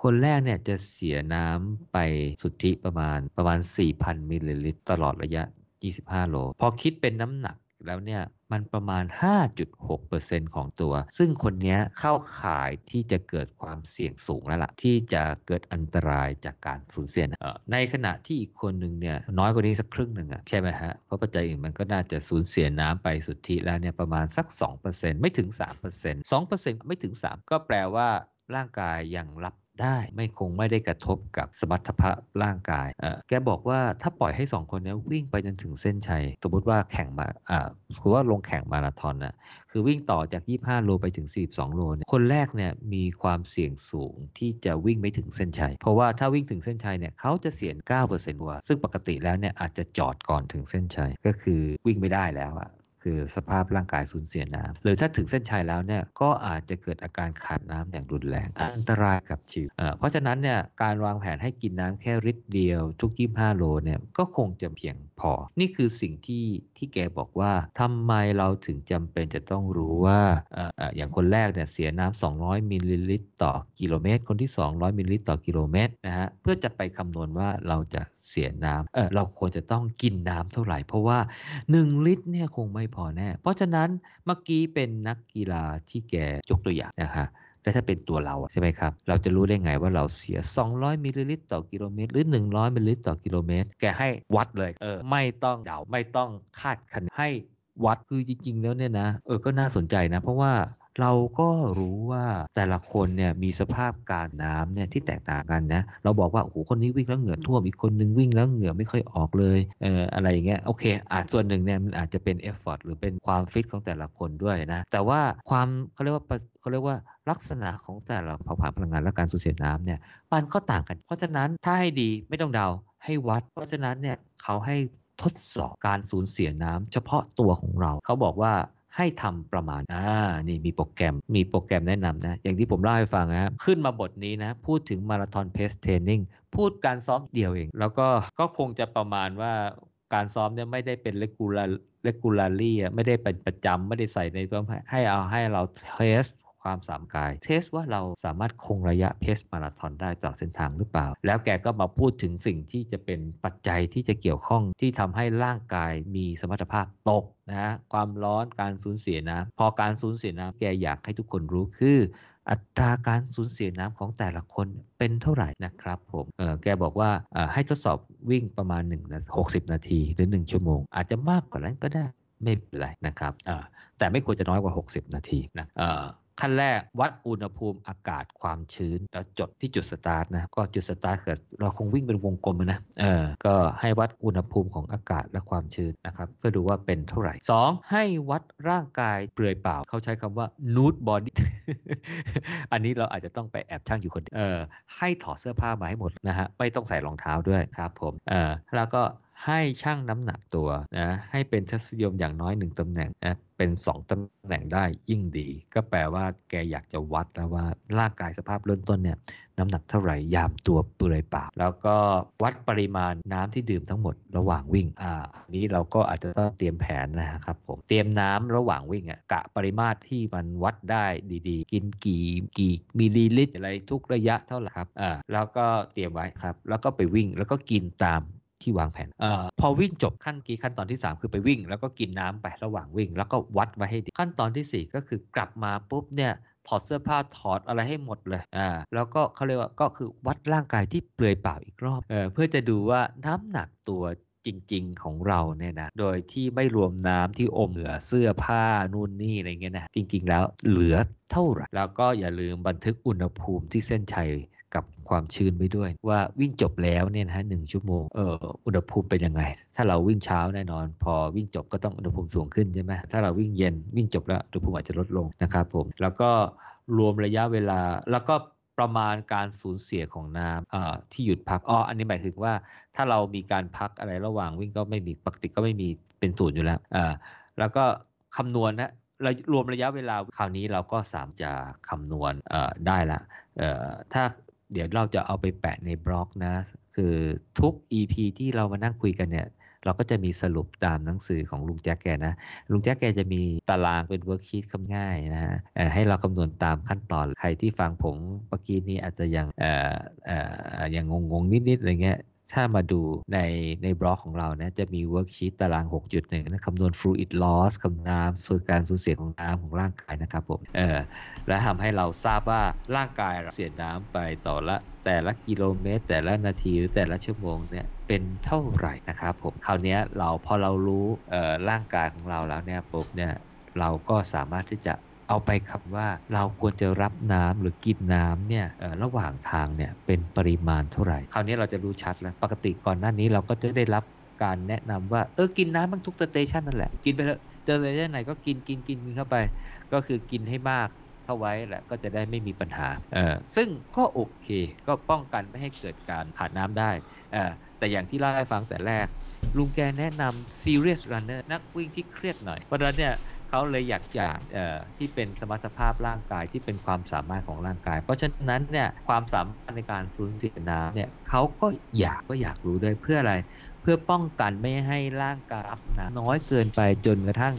คนแรกเนี่ยจะเสียน้ำไปสุทธิประมาณประมาณ 4,000 มิลลิลิตร ตลอดระยะ 25 โล พอคิดเป็นน้ำหนักแล้วเนี่ยมันประมาณ 5.6%ของตัว ซึ่งคนนี้เข้าข่ายที่จะเกิดความเสี่ยงสูงแล้วล่ะ ที่จะเกิดอันตรายจากการสูญเสียนะเอ่อในขณะที่อีกคนหนึ่งเนี่ยน้อยกว่านี้สักครึ่งหนึ่งอะใช่ไหมฮะ เพราะปัจจัยอื่นมันก็น่าจะสูญเสียน้ำไปสุทธิแล้วเนี่ยประมาณสัก 2%ไม่ถึง 3% 2%ไม่ถึง 3 ก็แปลว่าร่างกายยังรับ ได้ไม่คงไม่ได้กระทบกับสมรรถภาพร่างกาย แกบอกว่าถ้าปล่อยให้สองคนนี้วิ่งไปจนถึงเส้นชัย สมมติว่าแข่งมาอ่าคือว่าลงแข่งมาราธอนนะคือวิ่งต่อจาก 25 โลไปถึง 42 โลเนี่ยคนแรกเนี่ยมีความเสี่ยงสูงที่จะวิ่งไม่ถึงเส้นชัย เพราะว่าถ้าวิ่งถึงเส้นชัยเนี่ยเขาจะเสี่ยง9%ว่าซึ่งปกติแล้วเนี่ยอาจจะจอดก่อนถึงเส้นชัยก็คือวิ่งไม่ได้แล้วอะ คือสภาพร่างกายสูญเสียน้ำหรือถ้าถึงเส้นชัยแล้วเนี่ยก็อาจจะเกิดอาการขาดน้ำอย่างรุนแรงอันตรายกับชีวิตเพราะฉะนั้นเนี่ยการวางแผนให้กินน้ำแค่ลิตรเดียว ทุก 25 โลเนี่ยก็คงจะเพียงพอ นี่คือสิ่งที่ที่แกบอกว่าทำไมเราถึงจำเป็นจะต้องรู้ว่าออย่างคนแรกเนี่ยเสียน้ำ200 มิลลิลิตรต่อกิโลเมตร คนที่ 200 มิลลิลิตรต่อกิโลเมตรนะฮะเพื่อจะไปคำนวณว่าเราจะเสียน้ำเราควรจะต้องกินน้ำเท่าไหร่ เพราะว่า 1 ลิตรเนี่ยคงไม่พอแน่ เพราะฉะนั้นเมื่อกี้เป็นนักกีฬาที่แกยกตัวอย่างนะคะแล้วถ้าเป็นตัวเราใช่ไหมครับ เราจะรู้ได้ไงว่าเราเสีย 200มิลลิลิตรต่อกิโลเมตร หรือ 100มิลลิลิตรต่อกิโลเมตร แกให้วัดเลย เออ ไม่ต้องเดา ไม่ต้องคาดคะเนให้วัด คือจริง ๆ แล้วเนี่ยนะ เออ ก็น่าสนใจนะ เพราะว่า เราก็รู้ว่าแต่ละคนเนี่ยมีสภาพการน้ำเนี่ยที่แตกต่างกันนะ เราบอกว่าโอ้โหคนนี้วิ่งแล้วเหงื่อท่วมอีกคนนึงวิ่งแล้วเหงื่อไม่ค่อยออกเลยเอออะไรอย่างเงี้ยโอเค อาจส่วนหนึ่งเนี่ยมันอาจจะเป็น effort หรือเป็นความฟิตของแต่ละคนด้วยนะ แต่ว่าความเขาเรียกว่าปะเขาเรียกว่าลักษณะของแต่ละเผ่าผลาญพลังงานและการสูญเสียน้ำเนี่ยมันก็ต่างกัน เพราะฉะนั้นถ้าให้ดีไม่ต้องเดาให้วัด เพราะฉะนั้นเนี่ยเขาให้ทดสอบการสูญเสียน้ำเฉพาะตัวของเรา เขาบอกว่า ให้ทำประมาณ อ่า นี่มีโปรแกรม มีโปรแกรมแนะนำนะ อย่างที่ผมเล่าให้ฟังนะครับ ขึ้นมาบทนี้นะ พูดถึง marathon pace training พูดการซ้อมเดียวเอง แล้วก็ก็คงจะประมาณว่าการซ้อมเนี่ยไม่ได้เป็น regular regularly อะไม่ได้เป็นประจำไม่ได้ใส่ในเพื่อให้เอาให้เราเทส ความสามกาย เทสว่าเราสามารถคงระยะเพสมาราธอนได้ตลอดเส้นทางหรือเปล่า แล้วแกก็มาพูดถึงสิ่งที่จะเป็นปัจจัยที่จะเกี่ยวข้องที่ทำให้ร่างกายมีสมรรถภาพตกนะฮะความร้อนการสูญเสียน้ำพอการสูญเสียน้ำแกอยากให้ทุกคนรู้คืออัตราการสูญเสียน้ำของแต่ละคนเป็นเท่าไหร่นะครับผมเออแกบอกว่าให้ทดสอบวิ่งประมาณ1นะ60 นาทีหรือ 1 ชั่วโมง อาจจะมากกว่านั้นก็ได้ไม่เป็นไรนะครับแต่ไม่ควรจะน้อยกว่า 60 นาทีนะ ขั้นแรกวัดอุณหภูมิอากาศความชื้น แล้วจดที่จุดสตาร์ทนะก็จุดสตาร์ทเกิดเราคงวิ่งเป็นวงกลมนะเออก็ให้วัดอุณหภูมิของอากาศและความชื้นนะครับเพื่อดูว่าเป็นเท่าไหร่ 2. ให้วัดร่างกายเปลือยเปล่า เขาใช้คำว่า nude body อันนี้เราอาจจะต้องไปแอบช่างอยู่คนเดียวเออให้ถอดเสื้อผ้ามาให้หมดนะฮะไม่ต้องใส่รองเท้าด้วยครับผมเออแล้วก็ ให้ชั่งน้ำหนักตัวนะให้เป็นทัศนิยมอย่างน้อยหนึ่งตำแหน่งนะเป็น 2ตำแหน่งได้ยิ่งดี ก็แปลว่าแกอยากจะวัดแล้วว่าร่างกายสภาพเริ่มต้นเนี่ยน้ำหนักเท่าไหร่ยามตัวเปลือยเปล่าแล้วก็วัดปริมาณน้ำที่ดื่มทั้งหมดระหว่างวิ่งอ่าอันนี้เราก็อาจจะต้องเตรียมแผนนะครับผมเตรียมน้ำระหว่างวิ่งอะกะปริมาตรที่มันวัดได้ดีๆ กินกี่กี่มิลลิลิตรอะไรทุกระยะเท่าไหร่ครับอ่าแล้วก็เตรียมไว้ครับ แล้วก็ไปวิ่งแล้วก็กินตาม ที่วางแผนเออพอวิ่งจบขั้นกี้ขั้นตอนที่ 3 คือไปวิ่ง แล้วก็กินน้ำไประหว่างวิ่ง แล้วก็วัดไว้ให้ดี ขั้นตอนทีสี่ 4 ก็คือกลับมาปุ๊บเนี่ยถอดเสื้อผ้าถอดอะไรให้หมดเลย อ่า แล้วก็เขาเรียกว่าก็คือวัดร่างกายที่เปลือยเปล่าอีกรอบ เออเพื่อจะดูว่าน้ำหนักตัวจริง ๆ ของเราเนี่ยนะ โดยที่ไม่รวมน้ำที่อมเหลือเสื้อผ้านู่นนี่อะไรเงี้ยนะ จริง ๆ แล้วเหลือเท่าไหร่ แล้วก็อย่าลืมบันทึกอุณหภูมิที่เส้นชัย ความชื้นไว้ด้วย ว่าวิ่งจบแล้วเนี่ยนะฮะหนึ่งชั่วโมงเอออุณหภูมิเป็นยังไง ถ้าเราวิ่งเช้าแน่นอน พอวิ่งจบก็ต้องอุณหภูมิสูงขึ้นใช่ไหมถ้าเราวิ่งเย็นวิ่งจบแล้วอุณหภูมิอาจจะลดลงนะครับผมแล้วก็รวมระยะเวลาแล้วก็ประมาณการสูญเสียของน้ำที่หยุดพักอ๋ออันนี้หมายถึงว่าถ้าเรามีการพักอะไรระหว่างวิ่งก็ไม่มีปกติก็ไม่มีเป็นศูนย์อยู่แล้วอ่แล้วก็คำนวณนะเรารวมระยะเวลาคราวนี้เราก็สามารถจะคำนวณได้ละถ้า เดี๋ยวเราจะเอาไปแปะในบล็อกนะ คือทุก EP ที่เรามานั่งคุยกันเนี่ย เราก็จะมีสรุปตามหนังสือของลุงแจ๊กแกนะ ลุงแจ๊กแกจะมีตารางเป็น worksheet คำง่ายนะฮะให้เราคำนวณตามขั้นตอน ใครที่ฟังผมเมื่อกี้นี้อาจจะยังเอ่อเอ่อยังงงๆนิดๆอะไรเงี้ย ถ้ามาดูในในบล็อกของเรานะจะมี worksheet ตาราง 6.1นะคำนวณ fluid loss คำน้ำส่วนการสูญเสียของน้ำของร่างกายนะครับผมเออและทำให้เราทราบว่าร่างกายเราเสียน้ำไปต่อละแต่ละกิโลเมตร แต่ละนาทีหรือแต่ละชั่วโมงเนี่ยเป็นเท่าไหร่นะครับผมคราวนี้เราพอเรารู้เอ่อร่างกายของเราแล้วเนี่ยปุ๊บเนี่ยเราก็สามารถที่จะ เอาไปคำว่าเราควรจะรับน้ำหรือกินน้ำเนี่ยระหว่างทางเนี่ยเป็นปริมาณเท่าไหร่ คราวนี้เราจะรู้ชัดแล้ว ปกติก่อนหน้านี้เราก็จะได้รับการแนะนำว่าเออกินน้ำมันทุกสเตชันนั่นแหละ กินไปเถอะเจอสเตชันไหนก็กินกินกินกินเข้าไป ก็คือกินให้มากเท่าไว้แหละก็จะได้ไม่มีปัญหาเออซึ่งก็โอเคก็ป้องกันไม่ให้เกิดการขาดน้ำได้เออแต่อย่างที่เล่าให้ฟังแต่แรกลุงแกแนะนำ serious runner นักวิ่งที่เครียดหน่อย เพราะฉะนั้นเนี่ย เขาเลยอยากจะเอ่อที่เป็นสมรรถภาพร่างกายที่เป็นความสามารถของร่างกาย เพราะฉะนั้นเนี่ยความสามารถในการสูญเสียน้ำเนี่ยเขาก็อยากก็อยากรู้ด้วยเพื่ออะไรเพื่อป้องกันไม่ให้ร่างกายรับน้ำน้อยเกินไปจนกระทั่ง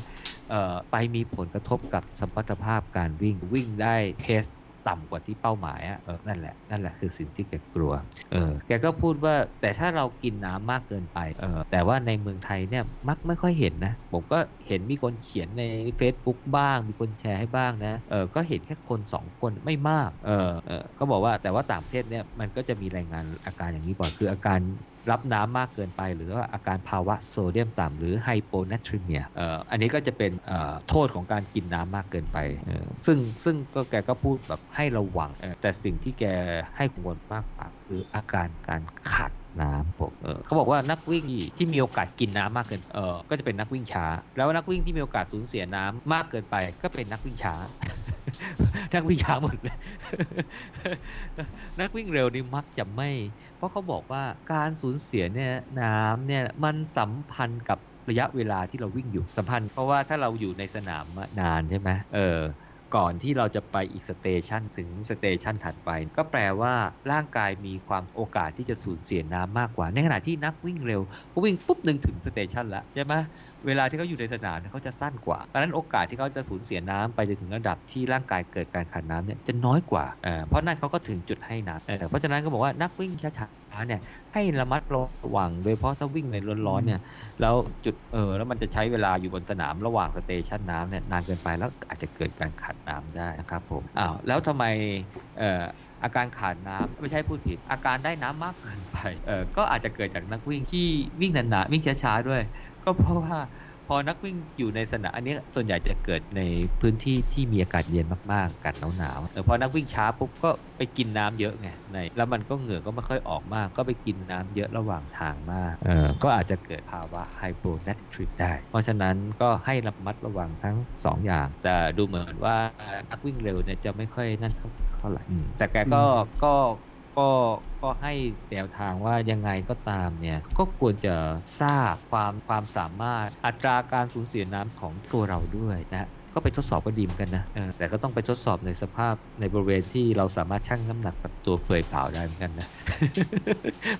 ไปมีผลกระทบกับสมรรถภาพการวิ่งวิ่งได้เพส ต่ำกว่าที่เป้าหมายอะนั่นแหละนั่นแหละคือสิ่งที่แกกลัวเออแกก็พูดว่าแต่ถ้าเรากินน้ำมากเกินไปเออแต่ว่าในเมืองไทยเนี่ยมักไม่ค่อยเห็นนะ ผมก็เห็นมีคนเขียนใน Facebook บ้าง มีคนแชร์ให้บ้างนะเออก็เห็นแค่คน 2 คนไม่มากเออเออก็บอกว่าแต่ว่าต่างประเทศเนี่ยมันก็จะมีรายงานอาการอย่างนี้บ่อยคืออาการ รับน้ำมากเกินไป หรือว่าอาการภาวะโซเดียมต่ำหรือไฮโปนัทริเมียอันนี้ก็จะเป็นโทษของการกินน้ำมากเกินไป ซึ่งซึ่งก็แกก็พูดแบบให้ระวัง แต่สิ่งที่แกให้กังวลมากกว่าคืออาการการขาด น้ำผมเออเขาบอกว่านักวิ่งที่มีโอกาสกินน้ำมากเกินเออก็จะเป็นนักวิ่งช้า แล้วนักวิ่งที่มีโอกาสสูญเสียน้ำมากเกินไป ก็เป็นนักวิ่งช้า นักวิ่งช้าหมดเลยนักวิ่งเร็วนี่มักจะไม่ เพราะเขาบอกว่าการสูญเสียเนี่ยน้ำเนี่ยมันสัมพันธ์กับระยะเวลาที่เราวิ่งอยู่สัมพันธ์เพราะว่าถ้าเราอยู่ในสนามนานใช่ไหมเออ ก่อนที่เราจะไปอีก station ถึง station ถัดไป ก็แปลว่าร่างกายมีความโอกาสที่จะสูญเสียน้ำมากกว่า ในขณะที่นักวิ่งเร็ววิ่งปุ๊บหนึ่งถึง station แล้วใช่ไหม เวลาที่เขาอยู่ในสนามเขาจะสั้นกว่าดังนั้นโอกาสที่เขาจะสูญเสียน้ำไปจนถึงระดับที่ร่างกายเกิดการขาดน้ำเนี่ยจะน้อยกว่าเพราะนั่นเขาก็ถึงจุดให้น้ำเพราะฉะนั้นก็บอกว่านักวิ่งช้าๆเนี่ยให้ระมัดระวังโดยเฉพาะถ้าวิ่งในร้อนๆเนี่ยแล้วจุดเออแล้วมันจะใช้เวลาอยู่บนสนามระหว่าง station น้ำเนี่ยนานเกินไปแล้วอาจจะเกิดการขาดน้ำได้นะครับผมอ้าวแล้วทำไมเอ่ออาการขาดน้ำไม่ใช่พูดผิด อาการได้น้ำมากเกินไปเออก็อาจจะเกิดจากนักวิ่งที่วิ่งนานๆวิ่งช้าๆด้วย ก็เพราะว่าพอนักวิ่งอยู่ในสนามอันนี้ส่วนใหญ่จะเกิดในพื้นที่ที่มีอากาศเย็นมากๆอากาศหนาวๆเออพอนักวิ่งช้าปุ๊บก็ไปกินน้ำเยอะไงในแล้วมันก็เหงื่อก็ไม่ค่อยออกมาก ก็ไปกินน้ำเยอะระหว่างทางมากเออก็อาจจะเกิดภาวะไฮโปนัทริกได้ เพราะฉะนั้นก็ให้ระมัดระวังทั้ง 2 อย่าง แต่ดูเหมือนว่านักวิ่งเร็วเนี่ยจะไม่ค่อยนั่นเท่าไหร่แต่แกก็ก็ ก็ก็ให้แนวทางว่ายังไงก็ตามเนี่ยก็ควรจะทราบความความสามารถอัตราการสูญเสียน้ำของตัวเราด้วยนะฮะ ก็ไปทดสอบก็ดีเหมอนกันนะเออแต่ก็ต้องไปทดสอบในสภาพในบริเวณที่เราสามารถชั่งน้ำหนักกับตัวเปลือยเปล่าได้เหมือนกันนะ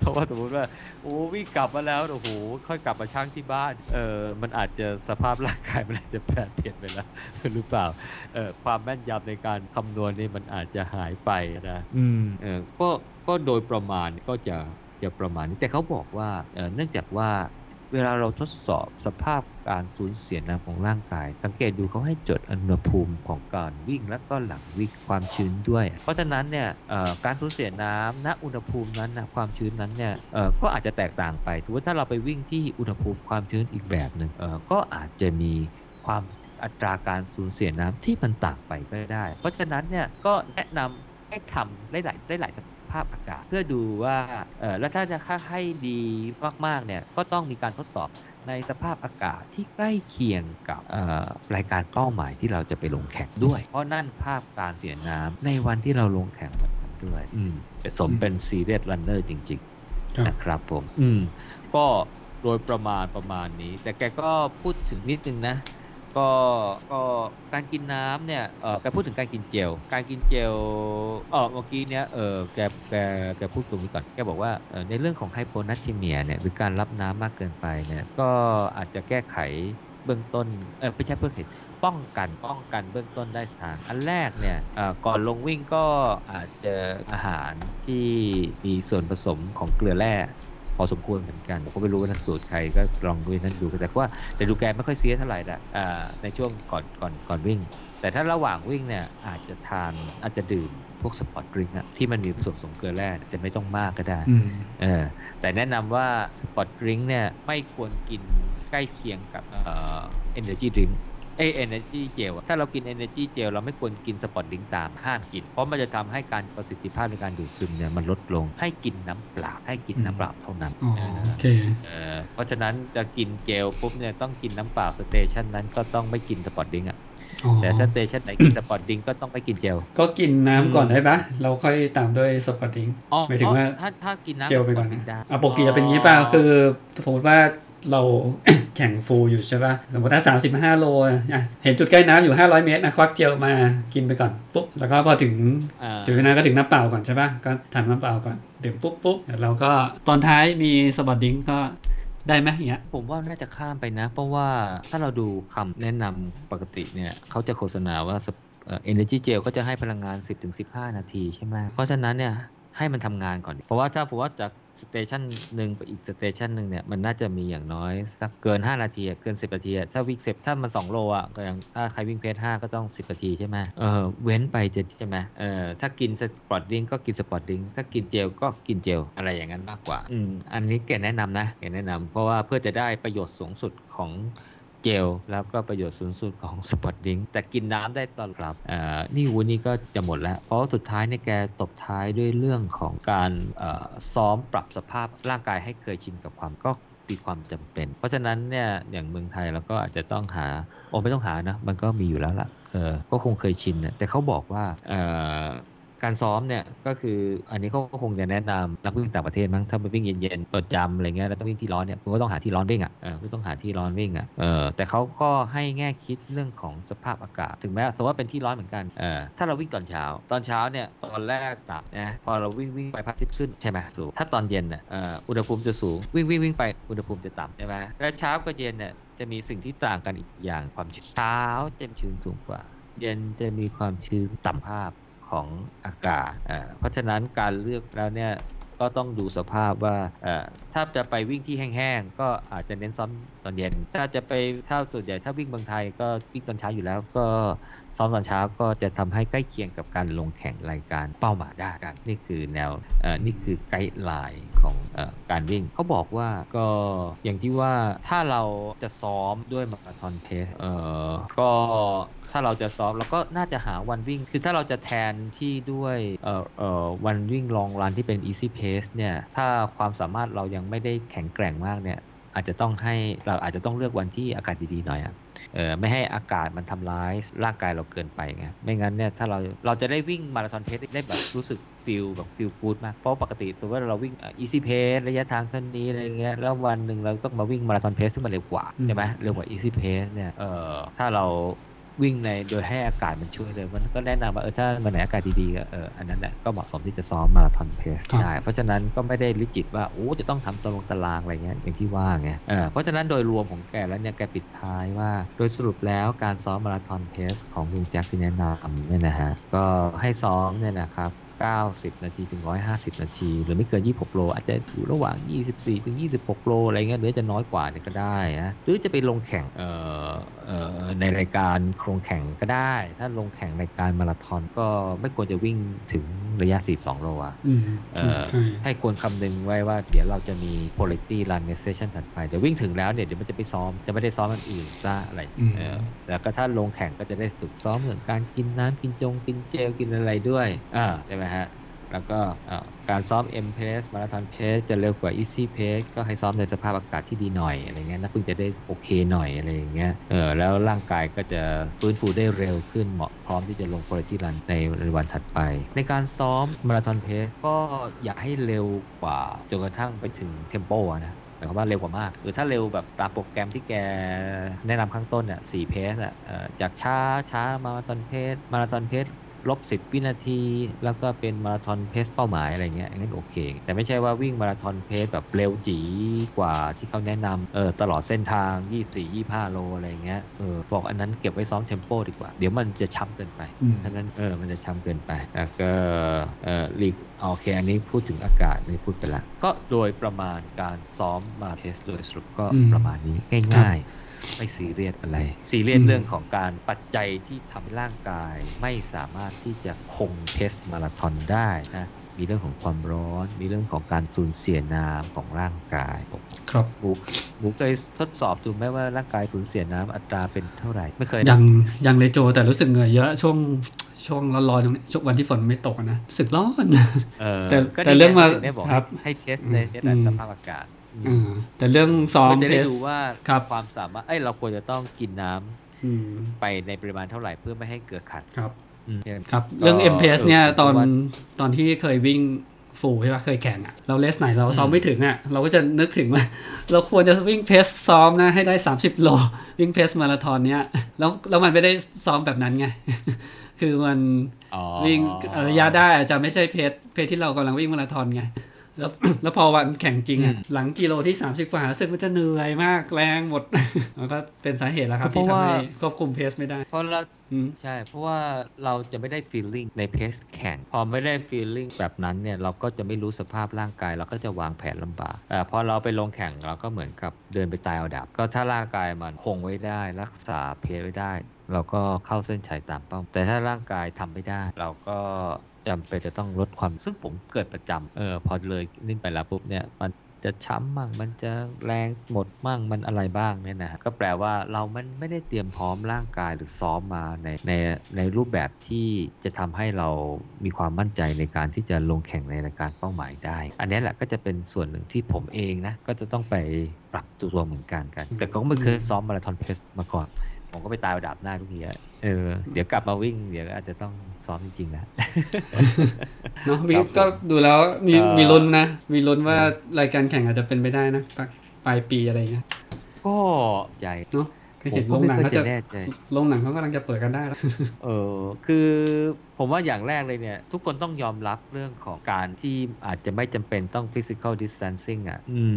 เพราะว่าสมมติว่าโอ้วิ่งกลับมาแล้วโอ้โหค่อยกลับมาชั่งที่บ้านเออมันอาจจะสภาพร่างกายมันอาจจะแปรเปลี่ยนไปแล้วหรือเปล่าเออความแม่นยำในการคำนวณนี่มันอาจจะหายไปนะอืมเออก็ก็โดยประมาณก็จะจะประมาณนี้แต่เขาบอกว่าเออเนื่องจากว่า เวลาเราทดสอบสภาพการสูญเสียน้ำของร่างกาย สังเกตดูเขาให้จดอุณหภูมิของการวิ่งและก็หลังวิ่งความชื้นด้วย เพราะฉะนั้นเนี่ยการสูญเสียน้ำณอุณหภูมินั้นนะความชื้นนั้นเนี่ยก็อาจจะแตกต่างไปถือว่าถ้าเราไปวิ่งที่อุณหภูมิความชื้นอีกแบบหนึ่งก็อาจจะมีความอัตราการสูญเสียน้ำที่มันต่างไปก็ได้ เพราะฉะนั้นเนี่ยก็แนะนำให้ทำได้หลายได้หลายสาพอากาศ เพื่อดูว่าเออแล้วถ้าจะค่าให้ดีมากๆเนี่ยก็ต้องมีการทดสอบในสภาพอากาศที่ใกล้เคียงกับเอ่อรายการเป้าหมายที่เราจะไปลงแข่งด้วย เพราะนั่นภาพการเสียน้ำในวันที่เราลงแข่งแบบนั้นด้วยอืมสมเป็นซีเรียสรันเนอร์จริงครับๆนะครับผม อืม ก็โดยประมาณประมาณนี้ แต่แกก็พูดถึงนิดนึงนะ ก็ก็การกินน้ำเนี่ยเออแกพูดถึงการกินเจล การกินเจลเออเมื่อกี้เนี้ยเออแกแกแกพูดตรงนี้ก่อนแกบอกว่าเออในเรื่องของไฮโปนัทชิเมียเนี่ยหรือการรับน้ำมากเกินไปเนี่ยก็อาจจะแก้ไขเบื้องต้นเออไม่ใช่เบื้องต้นป้องกันป้องกันเบื้องต้นได้สทางอันแรกเนี่ยเอ่อก่อนลงวิ่งก็อาจจะอาหารที่มีส่วนผสมของเกลือแร่ พอสมควรเหมือนกันผมก็ไม่รู้ว่าสูตรใครก็ลองดูนั่นดูแต่ว่าแต่ดูแกไม่ค่อยเสียเท่าไหร่ละอ่าในช่วงก่อนก่อนก่อนวิ่ง แต่ถ้าระหว่างวิ่งเนี่ยอาจจะทานอาจจะดื่มพวก sport drink อะที่มันมีส่วนผสมเกลือแร่จะไม่ต้องมากก็ได้อืมเออแต่แนะนำว่า sport drink เนี่ยไม่ควรกินใกล้เคียงกับเอ่อ energy drink เอย energy gel อะถ้าเรากิน energy gel เราไม่ควรกิน sport drink ตามห้ามกิน เพราะมันจะทำให้การประสิทธิภาพในการดูดซึมเนี่ยมันลดลงให้กินน้ำเปล่าให้กินน้ำเปล่าเท่านั้นอ๋อเออโอเคเอ่อเพราะฉะนั้นจะกินเจลปุ๊บเนี่ยต้องกินน้ำเปล่า station นั้นก็ต้องไม่กิน sport drink อะอ๋อแต่ถ้า station ไหนกิน sport drink ก็ต้องไม่กินเจล ก็กินน้ำก่อนได้ปะเราค่อยตามด้วย sport drink อ๋อหมายถึงว่าถ้าถ้ากินน้ำเจลไปก่อนสปร์ตดรินะงก์ได้อะปกติจะเป็นอย่างนี้ป่ะคือสมมติว่า เราแข่งฟูลอยู่ใช่ป่ะ สมมติถ้า35โลอะเห็นจุดใกล้น้ำอยู่500เมตรนะควักเจลมากินไปก่อนปุ๊บ แล้วก็พอถึงอ่าจุดนั้นก็ถึงน้ำเปล่าก่อนใช่ป่ะ ก็ทานน้ำเปล่าก่อนดื่มปุ๊บปุ๊บแล้วเราก็ตอนท้ายมีสปอร์ติ้งก็ได้ไหมอย่างเงี้ยผมว่าน่าจะข้ามไปนะ เพราะว่าถ้าเราดูคำแนะนำปกติเนี่ยเขาจะโฆษณาว่าสปเอ่อ energy gel ก็จะให้พลังงาน 10-15 นาทีใช่ไหมเพราะฉะนั้นเนี่ย ให้มันทำงานก่อน เพราะว่าถ้าผมว่าจาก station หนึ่งไปอีก station หนึ่งเนี่ยมันน่าจะมีอย่างน้อยสักเกิน 5 นาทีเกิน 10 นาทีถ้าวิ่งเสร็จถ้ามัน 2 โลอะก็อย่างถ้าใครวิ่ง pace 5ก็ต้อง 10 นาทีใช่ไหมเออเว้นไปจะใช่ไหมเออถ้ากิน sport drink ก็กิน sport drink ถ้ากินเจลก็กินเจลอะไรอย่างนั้นมากกว่าอืมอันนี้แกแนะนำนะแกแนะนำเพราะว่าเพื่อจะได้ประโยชน์สูงสุดของ เจล แล้วก็ประโยชน์สูงสุดของ sport drink แต่กินน้ำได้ตลอดนี่วันนี้ก็จะหมดแล้ว เพราะว่าสุดท้ายเนี่ยแกตบท้ายด้วยเรื่องของการซ้อมปรับสภาพร่างกายให้เคยชินกับความก็มีความจำเป็น เพราะฉะนั้นเนี่ยอย่างเมืองไทยเราก็อาจจะต้องหาโอ้ไม่ต้องหานะ มันก็มีอยู่แล้วล่ะเออก็คงเคยชินนะแต่เขาบอกว่าเออ การซ้อมเนี่ยก็คืออันนี้เขาก็คงจะแนะนำนักวิ่งต่างประเทศมั้งถ้าไปวิ่งเย็นๆประจำอะไรเงี้ยแล้วต้องวิ่งที่ร้อนเนี่ยคุณก็ต้องหาที่ร้อนวิ่งอะเออคุณต้องหาที่ร้อนวิ่งอะเออแต่เขาก็ให้แง่คิดเรื่องของสภาพอากาศ ถึงแม้สมมติว่าเป็นที่ร้อนเหมือนกันเออถ้าเราวิ่งตอนเช้า ตอนเช้าเนี่ยตอนแรกต่ำนะพอเราวิ่งวิ่งไปพระอาทิตย์ขึ้นใช่ไหมสูงถ้าตอนเย็นน่ะเอ่ออุณหภูมิจะสูงวิ่งวิ่งวิ่งไปอุณหภูมิจะต่ำใช่ไหมแล้วเช้ากับเย็นเนี่ยจะมีสิ่งที่ต่างกันอีกอย่างความชื้นเช้าจะชื้นสูงกว่า เย็นจะมีความชื้นต่ำภาพ ของอากาศ เพราะฉะนั้นการเลือกแล้วเนี่ยก็ต้องดูสภาพว่าถ้าจะไปวิ่งที่แห้งๆ ก็อาจจะเน้นซ้อมตอนเย็น ถ้าจะไปถ้าส่วนใหญ่ถ้าวิ่งเมืองไทยก็วิ่งตอนเช้าอยู่แล้ว ก็ซ้อมตอนเช้าก็จะทำให้ใกล้เคียงกับการลงแข่งรายการเป้าหมายได้กัน นี่คือแนวนี่คือไกด์ไลน์ของอการวิ่งเขาบอกว่าก็อย่างที่ว่าถ้าเราจะซ้อมด้วยมาราธอนเพสก็ ถ้าเราจะซ้อมเราก็น่าจะหาวันวิ่ง คือถ้าเราจะแทนที่ด้วยเอ่อเอ่อวันวิ่งลองรันที่เป็น easy pace เนี่ย ถ้าความสามารถเรายังไม่ได้แข็งแกร่งมากเนี่ยอาจจะต้องให้เราอาจจะต้องเลือกวันที่อากาศดีๆหน่อยอะเออไม่ให้อากาศมันทำร้ายร่างกายเราเกินไปไงไม่งั้นเนี่ยถ้าเราเราจะได้วิ่ง marathon pace ได้แบบรู้สึก feel แบบ feel good มากเพราะปกติสมมติว่าเราวิ่ง easy pace ระยะทางเท่านี้อะไรเงี้ยแล้ววันหนึ่งเราต้องมาวิ่ง marathon pace ซึ่งมันเร็วกว่าใช่ไหมเร็วกว่า easy pace เนี่ยเออถ้าเรา วิ่งในโดยให้อากาศมันช่วยเลย มันก็แนะนำว่าเออถ้าวันไหนอากาศดีๆก็เอออันนั้นแหละก็เหมาะสมที่จะซ้อม marathon pace ได้ เพราะฉะนั้นก็ไม่ได้ rigid ว่าโอ้จะต้องทำตารางตารางอะไรเงี้ยอย่างที่ว่าไงเออเพราะฉะนั้นโดยรวมของแกแล้วเนี่ยแกปิดท้ายว่า โดยสรุปแล้วการซ้อมมาราธอนเพสของลุงแจ็คที่แนะนำเนี่ยนะฮะก็ให้ซ้อมเนี่ยนะครับ 90 นาทีถึง 150 นาที หรือไม่เกิน 26 โล อาจจะอยู่ระหว่าง 24 ถึง 26 โล อะไรเงี้ยหรือจะน้อยกว่าเนี่ยก็ได้นะหรือจะไปลงแข่งเอ่อเอ่อในรายการโครงแข่งก็ได้ ถ้าลงแข่งรายการมาราธอนก็ไม่ควรจะวิ่งถึงระยะ 42 โลอะอืมเออใช่ให้ควรคำนึงไว้ว่าเดี๋ยวเราจะมี quality run ในเซสชันถัดไปเดี๋ยววิ่งถึงแล้วเนี่ยเดี๋ยวมันจะไปซ้อมจะไม่ได้ซ้อมอันอื่นซะอะไรอืมเออแล้วก็ถ้าลงแข่งก็จะได้ฝึกซ้อมเรื่องการกินน้ำกินจงกินเจลกินอะไรด้วยอ่าใช่ไหมฮะ แล้วก็การซ้อม M pace มาราธอน pace จะเร็วกว่า easy pace ก็ให้ซ้อมในสภาพอากาศที่ดีหน่อยอะไรเงี้ยนักวิ่งจะได้โอเคหน่อยอะไรอย่างเงี้ยเออแล้วร่างกายก็จะฟื้นฟูได้เร็วขึ้นเหมาะพร้อมที่จะลง quality run ในในวันถัดไป ในการซ้อมมาราธอนเพสก็อย่าให้เร็วกว่าจนกระทั่งไปถึงเทมโปนะหมายความว่าเร็วกว่ามาก หรือถ้าเร็วแบบตามโปรแกรมที่แกแนะนำข้างต้นเนี่ยสี่เพสอะจากช้าช้ามาราธอนเพสมาราธอนเพส ลบ10วินาที แล้วก็เป็นมาราธอนเพสเป้าหมายอะไรเงี้ยงั้นโอเค แต่ไม่ใช่ว่าวิ่งมาราธอนเพสแบบเร็วจีกว่าที่เขาแนะนำเออตลอดเส้นทาง 24 25 โลอะไรเงี้ยเออบอกอันนั้นเก็บไว้ซ้อมเทมโปดีกว่า เดี๋ยวมันจะช้ำเกินไปอืมฉะนั้นเออมันจะช้ำเกินไปแล้วก็เออลีกโอเค อันนี้พูดถึงอากาศนี่พูดไปละก็โดยประมาณการซ้อมมาเทสโดยสรุปก็อืมประมาณนี้ง่ายๆ ไม่ซีเรียสอะไรซีเรียสอืมเรื่องของการปัจจัยที่ทำให้ร่างกาย ไม่สามารถที่จะคง pace มาราธอนได้นะมีเรื่องของความร้อน มีเรื่องของการสูญเสียน้ำของร่างกายครับหมูหมูเคยทดสอบดูไหมว่าร่างกายสูญเสียน้ำอัตราเป็นเท่าไหร่ ไม่เคยนะยังยังเลยโจแต่รู้สึกเหนื่อยเยอะช่วงช่วงร้อนๆตรงนี้ช่วงวันที่ฝนไม่ตกอะนะรู้สึกร้อนเออแต่ก็แต่นี่เรื่องมาถึได้บอกครับให้ test ใน test ในอืมสภาพอากาศอ่า แต่เรื่องซ้อมก็จะเทได้สดูว่าครับความสามารถเอ้ยเราควรจะต้องกินน้ำอืมไปในปริมาณเท่าไหร่เพื่อไม่ให้เกิดขัดครับอืมครับ เรื่องก็ MPS เนี่ยเออตอนผมว่าตอนที่เคยวิ่งฟูลใช่ปะเคยแข่งอะเราเลสไหนเราซ้อมอืมไม่ถึงอะเราก็จะนึกถึงว่า เราควรจะวิ่งเพสซ้อมนะให้ได้ 30 โล วิ่งเพสมาราธอนเนี้ยแล้วแล้วมันไม่ได้ซ้อมแบบนั้นไง คือมันอ๋อวิ่งระยะได้อาจจะไม่ใช่เพจเพจที่เรากำลังวิ่งมาราธอนไง แล้วแล้วพอวันแข่งจริงอะอืมหลังกิโลที่ 30 กว่ารู้สึกมันจะเหนื่อยมากแรงหมด มันก็เป็นสาเหตุแล้วครับเพที่ราะทำว่าให้ควบคุมเพสไม่ได้ เพราะเราอืมใช่ เพราะว่าเราจะไม่ได้ feeling ในเพสแข่ง พอไม่ได้ feeling แบบนั้นเนี่ย เราก็จะไม่รู้สภาพร่างกาย เราก็จะวางแผนลำบากแต่พอเราไปลงแข่งเราก็เหมือนกับเดินไปตายเอาดับก็ถ้าร่างกายมันคงไว้ได้ รักษาเพสไว้ได้ เราก็เข้าเส้นชัยตามเป้า แต่ถ้าร่างกายทำไม่ได้ เราก็ จำเป็นจะต้องลดความซึ่งผมเกิดประจำเออพอเลยนิ่นไปแล้วปุ๊บเนี่ยมันจะช้ำมั่งมันจะแรงหมดมั่งมันอะไรบ้างเนี่ยนะก็แปลว่าเรามันไม่ได้เตรียมพร้อมร่างกายหรือซ้อมมาในในในรูปแบบที่จะทำให้เรามีความมั่นใจในการที่จะลงแข่งในรายการเป้าหมายได้ อันนี้แหละก็จะเป็นส่วนหนึ่งที่ผมเองนะก็จะต้องไปปรับตัวเหมือนกันกัน แต่ก็ไม่เคยซ้อมมาราธอนเพสมาก่อน ผมก็ไปตายดาบหน้าทุกทีอะเออเดี๋ยวกลับมาวิ่ง เดี๋ยวอาจจะต้องซ้อมจริงๆแล้วเนาะวิครับผมก็ดูแล้วมีเอ่อมีลุ้นนะ มีลุ้นว่ารายการแข่งอาจจะเป็นไปได้นะปลายปลายปีอะไรเงี้ยก็ใจเนาะ ก็ผเห็มนก็โรงไม่หนังค่อยเขาจะจะแน่ใจโรงหนังเขากำลังจะเปิดกันได้แล้วเออคือผมว่าอย่างแรกเลยเนี่ย ทุกคนต้องยอมรับเรื่องของการที่อาจจะไม่จำเป็นต้อง physical distancing อะ อืม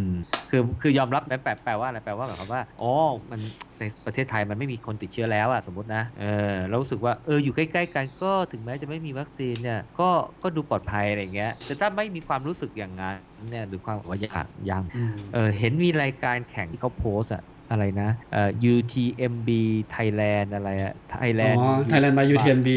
คือคือยอมรับแปลแปลว่าอะไรแปลว่าแบบว่าอ๋อมันในประเทศไทยมันไม่มีคนติดเชื้อแล้วอะสมมตินะเออเรารู้สึกว่าเอออยู่ใกล้ๆกันก็ถึงแม้จะไม่มีวัคซีนเนี่ยก็ก็ดูปลอดภัยอะไรอย่างเงี้ยแต่ถ้าไม่มีความรู้สึกอย่างนั้นเนี่ยหรือความว่าอยากยังอืมเออเห็นมีรายการแข่งที่เขาโพสต์อะ อะไรนะเอ่อ UTMB Thailand อะไรอะอ๋ Thailand อ Thailand by UTMB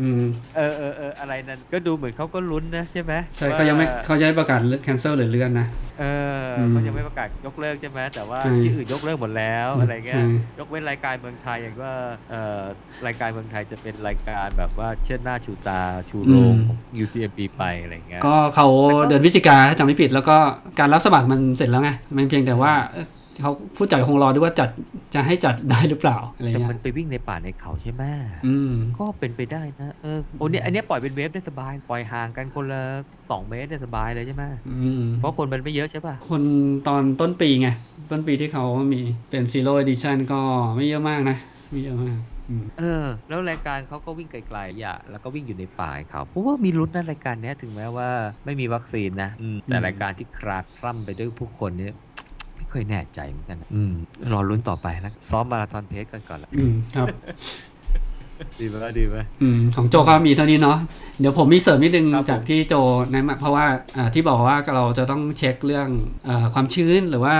อืมเออเออเอออะไรนั้นก็ดูเหมือนเขาก็ลุ้นนะใช่ไหมใช่ว่เขายังไม่เขายังไม่ประกาศ cancel หรือเลื่อนนะเอออืมเขายังไม่ประกาศยกเลิกใช่ไหมแต่ว่าใช่ที่อื่นยกเลิกหมดแล้วอะไรเงี้ยใช่ยกเว้นรายการเมืองไทยอย่างว่าเอ่อรายการเมืองไทยจะเป็นรายการแบบว่าเชิดหน้าชูตาชูโรงของ UTMB ไปอะไรเงี้ยก็เขาแต่ก็เดือนพฤศจิกาถ้าจำไม่ผิดแล้วก็การรับสมัครมันเสร็จแล้วไงมันเพียงแต่ว่า เอ่อเขาผู้จัดคงรอด้วยว่าจัดจะให้จัดได้หรือเปล่าอะไรแต่เงี้มันยไปวิ่งในป่าในเขาใช่ไหมอืมก็เป็นไปได้นะเออโอ้เนี่ยอันเนี้ยปล่อยเป็นเวฟได้สบาย ปล่อยห่างกันคนละ2เมตรได้สบายเลยใช่ไหมอืมเพราะคนมันไม่เยอะใช่ป่ะ คนตอนต้นปีไง ต้นปีที่เขามีเป็น Zero Edition ก็ไม่เยอะมากนะ ไม่เยอะมากอืมเออ แล้วรายการเขาก็วิ่งไกลๆอะแล้วก็วิ่งอยู่ในป่าเขาเพราะว่ามีลุ้นนะรายการเนี้ยถึงแม้ว่าไม่มีวัคซีนนะอืมแต่รายการที่คลาคล่ำไปด้วยผู้คนเนี่ยไม่ ค่อยแน่ใจเหมือนกันนะอืมรอลุ้นต่อไปแล้วซ้อมมาราธอนเพสกันก่อนละอืมครับดีไหมดีไหมอืมของโจก็มีเท่านี้เนาะเดี๋ยวผมมีเสริมนิดนึงครับผมจากที่โจแนะนำเพราะว่าอ่าที่บอกว่าเราจะต้องเช็คเรื่องเออความชื้นหรือว่า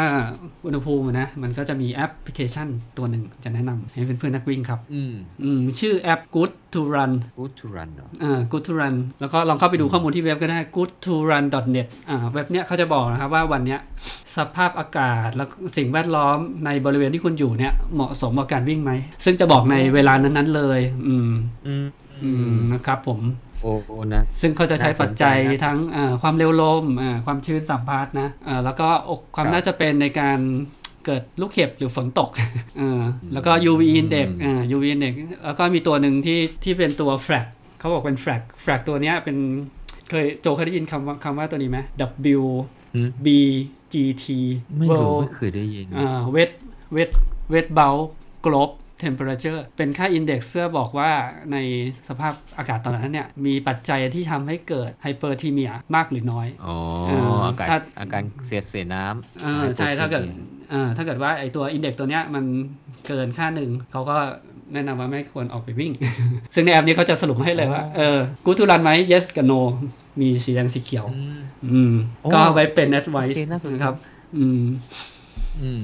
อุณหภูมินะ มันก็จะมีแอปพลิเคชันตัวหนึ่งจะแนะนำให้เพื่อนๆนักวิ่งครับ อืมอืมชื่อแอป Good to Run good to run เนาะอ่า Good to Run แล้วก็ลองเข้าไปดูข้อมูลที่เว็บก็ได้ good to run net อ่าเว็บเนี้ยเขาจะบอกนะครับว่าวันเนี้ยสภาพอากาศแล้วสิ่งแวดล้อมในบริเวณที่คุณอยู่เนี่ยเหมาะสมกับการวิ่งไหม ซึ่งจะบอกในเวลานั้นๆเลย อืมอืมอืมนะครับผมโอ้โอ้นะซึ่งเขาจะใช้น่าสนใจปัจจัยน่าสนทั้งอ่าความเร็วลมอ่าความชื้นสัมพัทธ์นะอ่าแล้วก็ความครับน่าจะเป็นในการ เกิดลูกเห็บหรือฝนตกอ่าแล้วก็ UV index อ่า UV index แล้วก็มีตัวหนึ่งที่ที่เป็นตัว flag เขาบอกเป็น flag flag ตัวเนี้ยเป็นเคยโจเคยได้ยินคำว่าคำว่าตัวนี้ไหม W อืม B G T ไม่รู้ World ไม่เคยได้ยินอ่า wet wet wet bulb globe temperature เป็นค่า index เพื่อบอกว่าในสภาพอากาศตอนนั้นเนี่ย มีปัจจัยที่ทำให้เกิด hyperthermia มากหรือน้อย อ๋อเอ่ออาการถ้าอาการเสียดเสียน้ำอ่าใช่ ถ้าเกิดอ่า ถ้าเกิดว่าไอตัว index ตัวเนี้ยมันเกินค่าหนึ่งเขาก็แนะนำว่าไม่ควรออกไปวิ่ง ซึ่งในแอปนี้เขาจะสรุปให้เลยว่า เออ good to run ไหม yes กับ no มีสีแดงสีเขียว อืมอืมโอ้ก็ไว้เป็น advice โอเคน่าสนใจนะครับ อืม อืม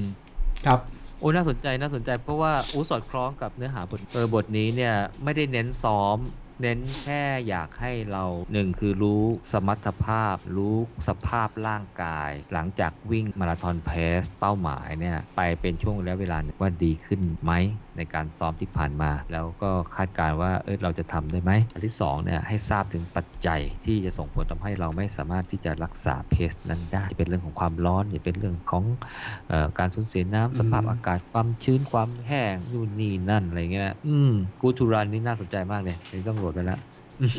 ครับโอ้น่าสนใจน่าสนใจเพราะว่าอู้สอดคล้องกับเนื้อหาบทเออบทนี้เนี่ย ไม่ได้เน้นซ้อม เน้นแค่อยากให้เราหนึ่งคือรู้สมรรถภาพ รู้สภาพร่างกาย หลังจากวิ่งมาราธอนเพสเป้าหมายเนี่ยไปเป็นช่วงระยะเวลาว่าดีขึ้นไหมในการซ้อมที่ผ่านมา แล้วก็คาดการณ์ว่าเออเราจะทำได้ไหมอันที่สองเนี่ยให้ทราบถึงปัจจัยที่จะส่งผลทำให้เราไม่สามารถที่จะรักษาเพสนั้นได้จะเป็นเรื่องของความร้อนจะเป็นเรื่องของเอ่อการสูญเสียน้ำสภาพอืมอากาศความชื้นความแห้งนู่นนี่นั่นอะไรเงี้ยอืมกูทูรันนี่น่าสนใจมากเลยเดี๋ยวต้องโหลดไปแล้ว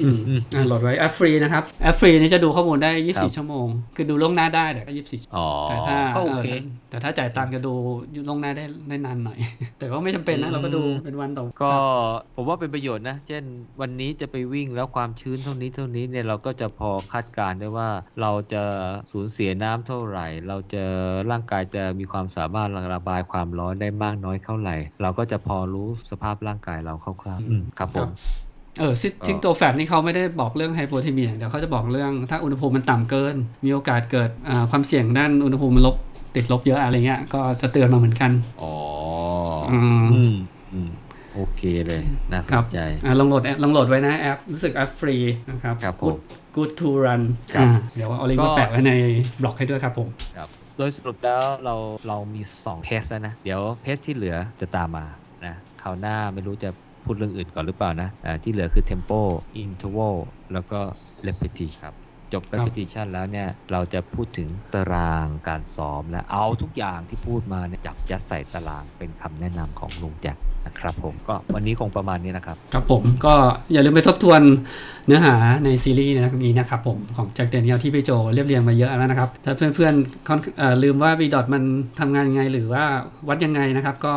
อืมอ่าโหลดไว้แอปฟรีนะครับแอปฟรีนี่จะดูข้อมูลได้ครับ24 ชั่วโมง คือดูล่วงหน้าได้แต่ก็24ชั่วโมงอ๋อแต่ถ้าก็โอเคเออแต่ถ้าจ่ายตังค์จะดูล่วงหน้าได้ได้นานหน่อย แต่ก็ไม่จำเป็นนะอืมเราก็ดูเป็นวันต่อก็ครับผมว่าเป็นประโยชน์นะ เช่นวันนี้จะไปวิ่งแล้วความชื้นเท่านี้เท่านี้เนี่ยเราก็จะพอคาดการณ์ได้ว่าเราจะสูญเสียน้ำเท่าไหร่ เราจะร่างกายจะมีความสามารถระบายความร้อนได้มากน้อยเท่าไหร่ เราก็จะพอรู้สภาพร่างกายเราคร่าวๆอืมครับผม เออซิทิ้งตัวแฟตนี่เขาไม่ได้บอกเรื่องไฮโปเทมีเดี๋ยวเขาจะบอกเรื่องถ้าอุณหภูมิมันต่ำเกิน มีโอกาสเกิดอ่าความเสี่ยงด้านอุณหภูมิมันลบติดลบเยอะอะไรเงี้ยก็จะเตือนมาเหมือนกัน อ๋อ อืมอืมอืมโอเคเลยน่าสครันบใจอ่าลองโหลดแอปลองโหลดไว้นะแอป รู้สึกแอปฟรีนะครับ ครับผม good good to run ครับอ่าเดี๋ยวเอาลิงก์ก็มาแปะไว้ในบล็อกให้ด้วยครับผมครับโดยสรุปแล้วเราเรามี2 pace แล้วนะ เดี๋ยว pace ที่เหลือจะตามมานะคราวหน้าไม่รู้จะ พูดเรื่องอื่นก่อนหรือเปล่านะอ่าที่เหลือคือ tempo interval แล้วก็ repetition ครับจบครับ repetition แล้วเนี่ย เราจะพูดถึงตารางการซ้อมและเอาทุกอย่างที่พูดมาเนี่ยจับยัดใส่ตารางเป็นคำแนะนำของลุงแจ็ค นะครับผมก็วันนี้คงประมาณนี้นะครับ ครับผมก็อย่าลืมไปทบทวนเนื้อหาในซีรีส์นี้นะครับผมของแจ็คเดเนียลที่พี่โจเรียบเรียงมาเยอะแล้วนะครับ ถ้าเพื่อนๆค่อนเอ่อลืมว่า v ดอทมันทำงานยังไงหรือว่าวัดยังไงนะครับ ก็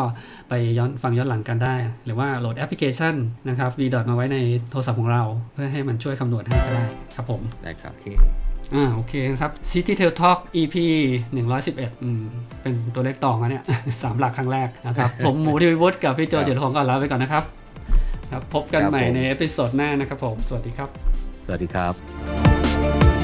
ไปย้อนฟังย้อนหลังกันได้ หรือว่าโหลดแอปพลิเคชันนะครับ v ดอทมาไว้ในโทรศัพท์ของเรา เพื่อให้มันช่วยคำนวณให้ก็ได้ครับผมได้ครับอ่าโอเคครับ City Trail Talk EP 111อืมเป็นตัวเลขตองอะเนี่ย สามหลักครั้งแรกนะครับ ผมหมูทีวีวุฒิกับพี่โจครับเจริญพงศ์ก่อนลาไปก่อนนะครับครับ พบกันครับใหม่ผมใน episode หน้านะครับผม สวัสดีครับ สวัสดีครับ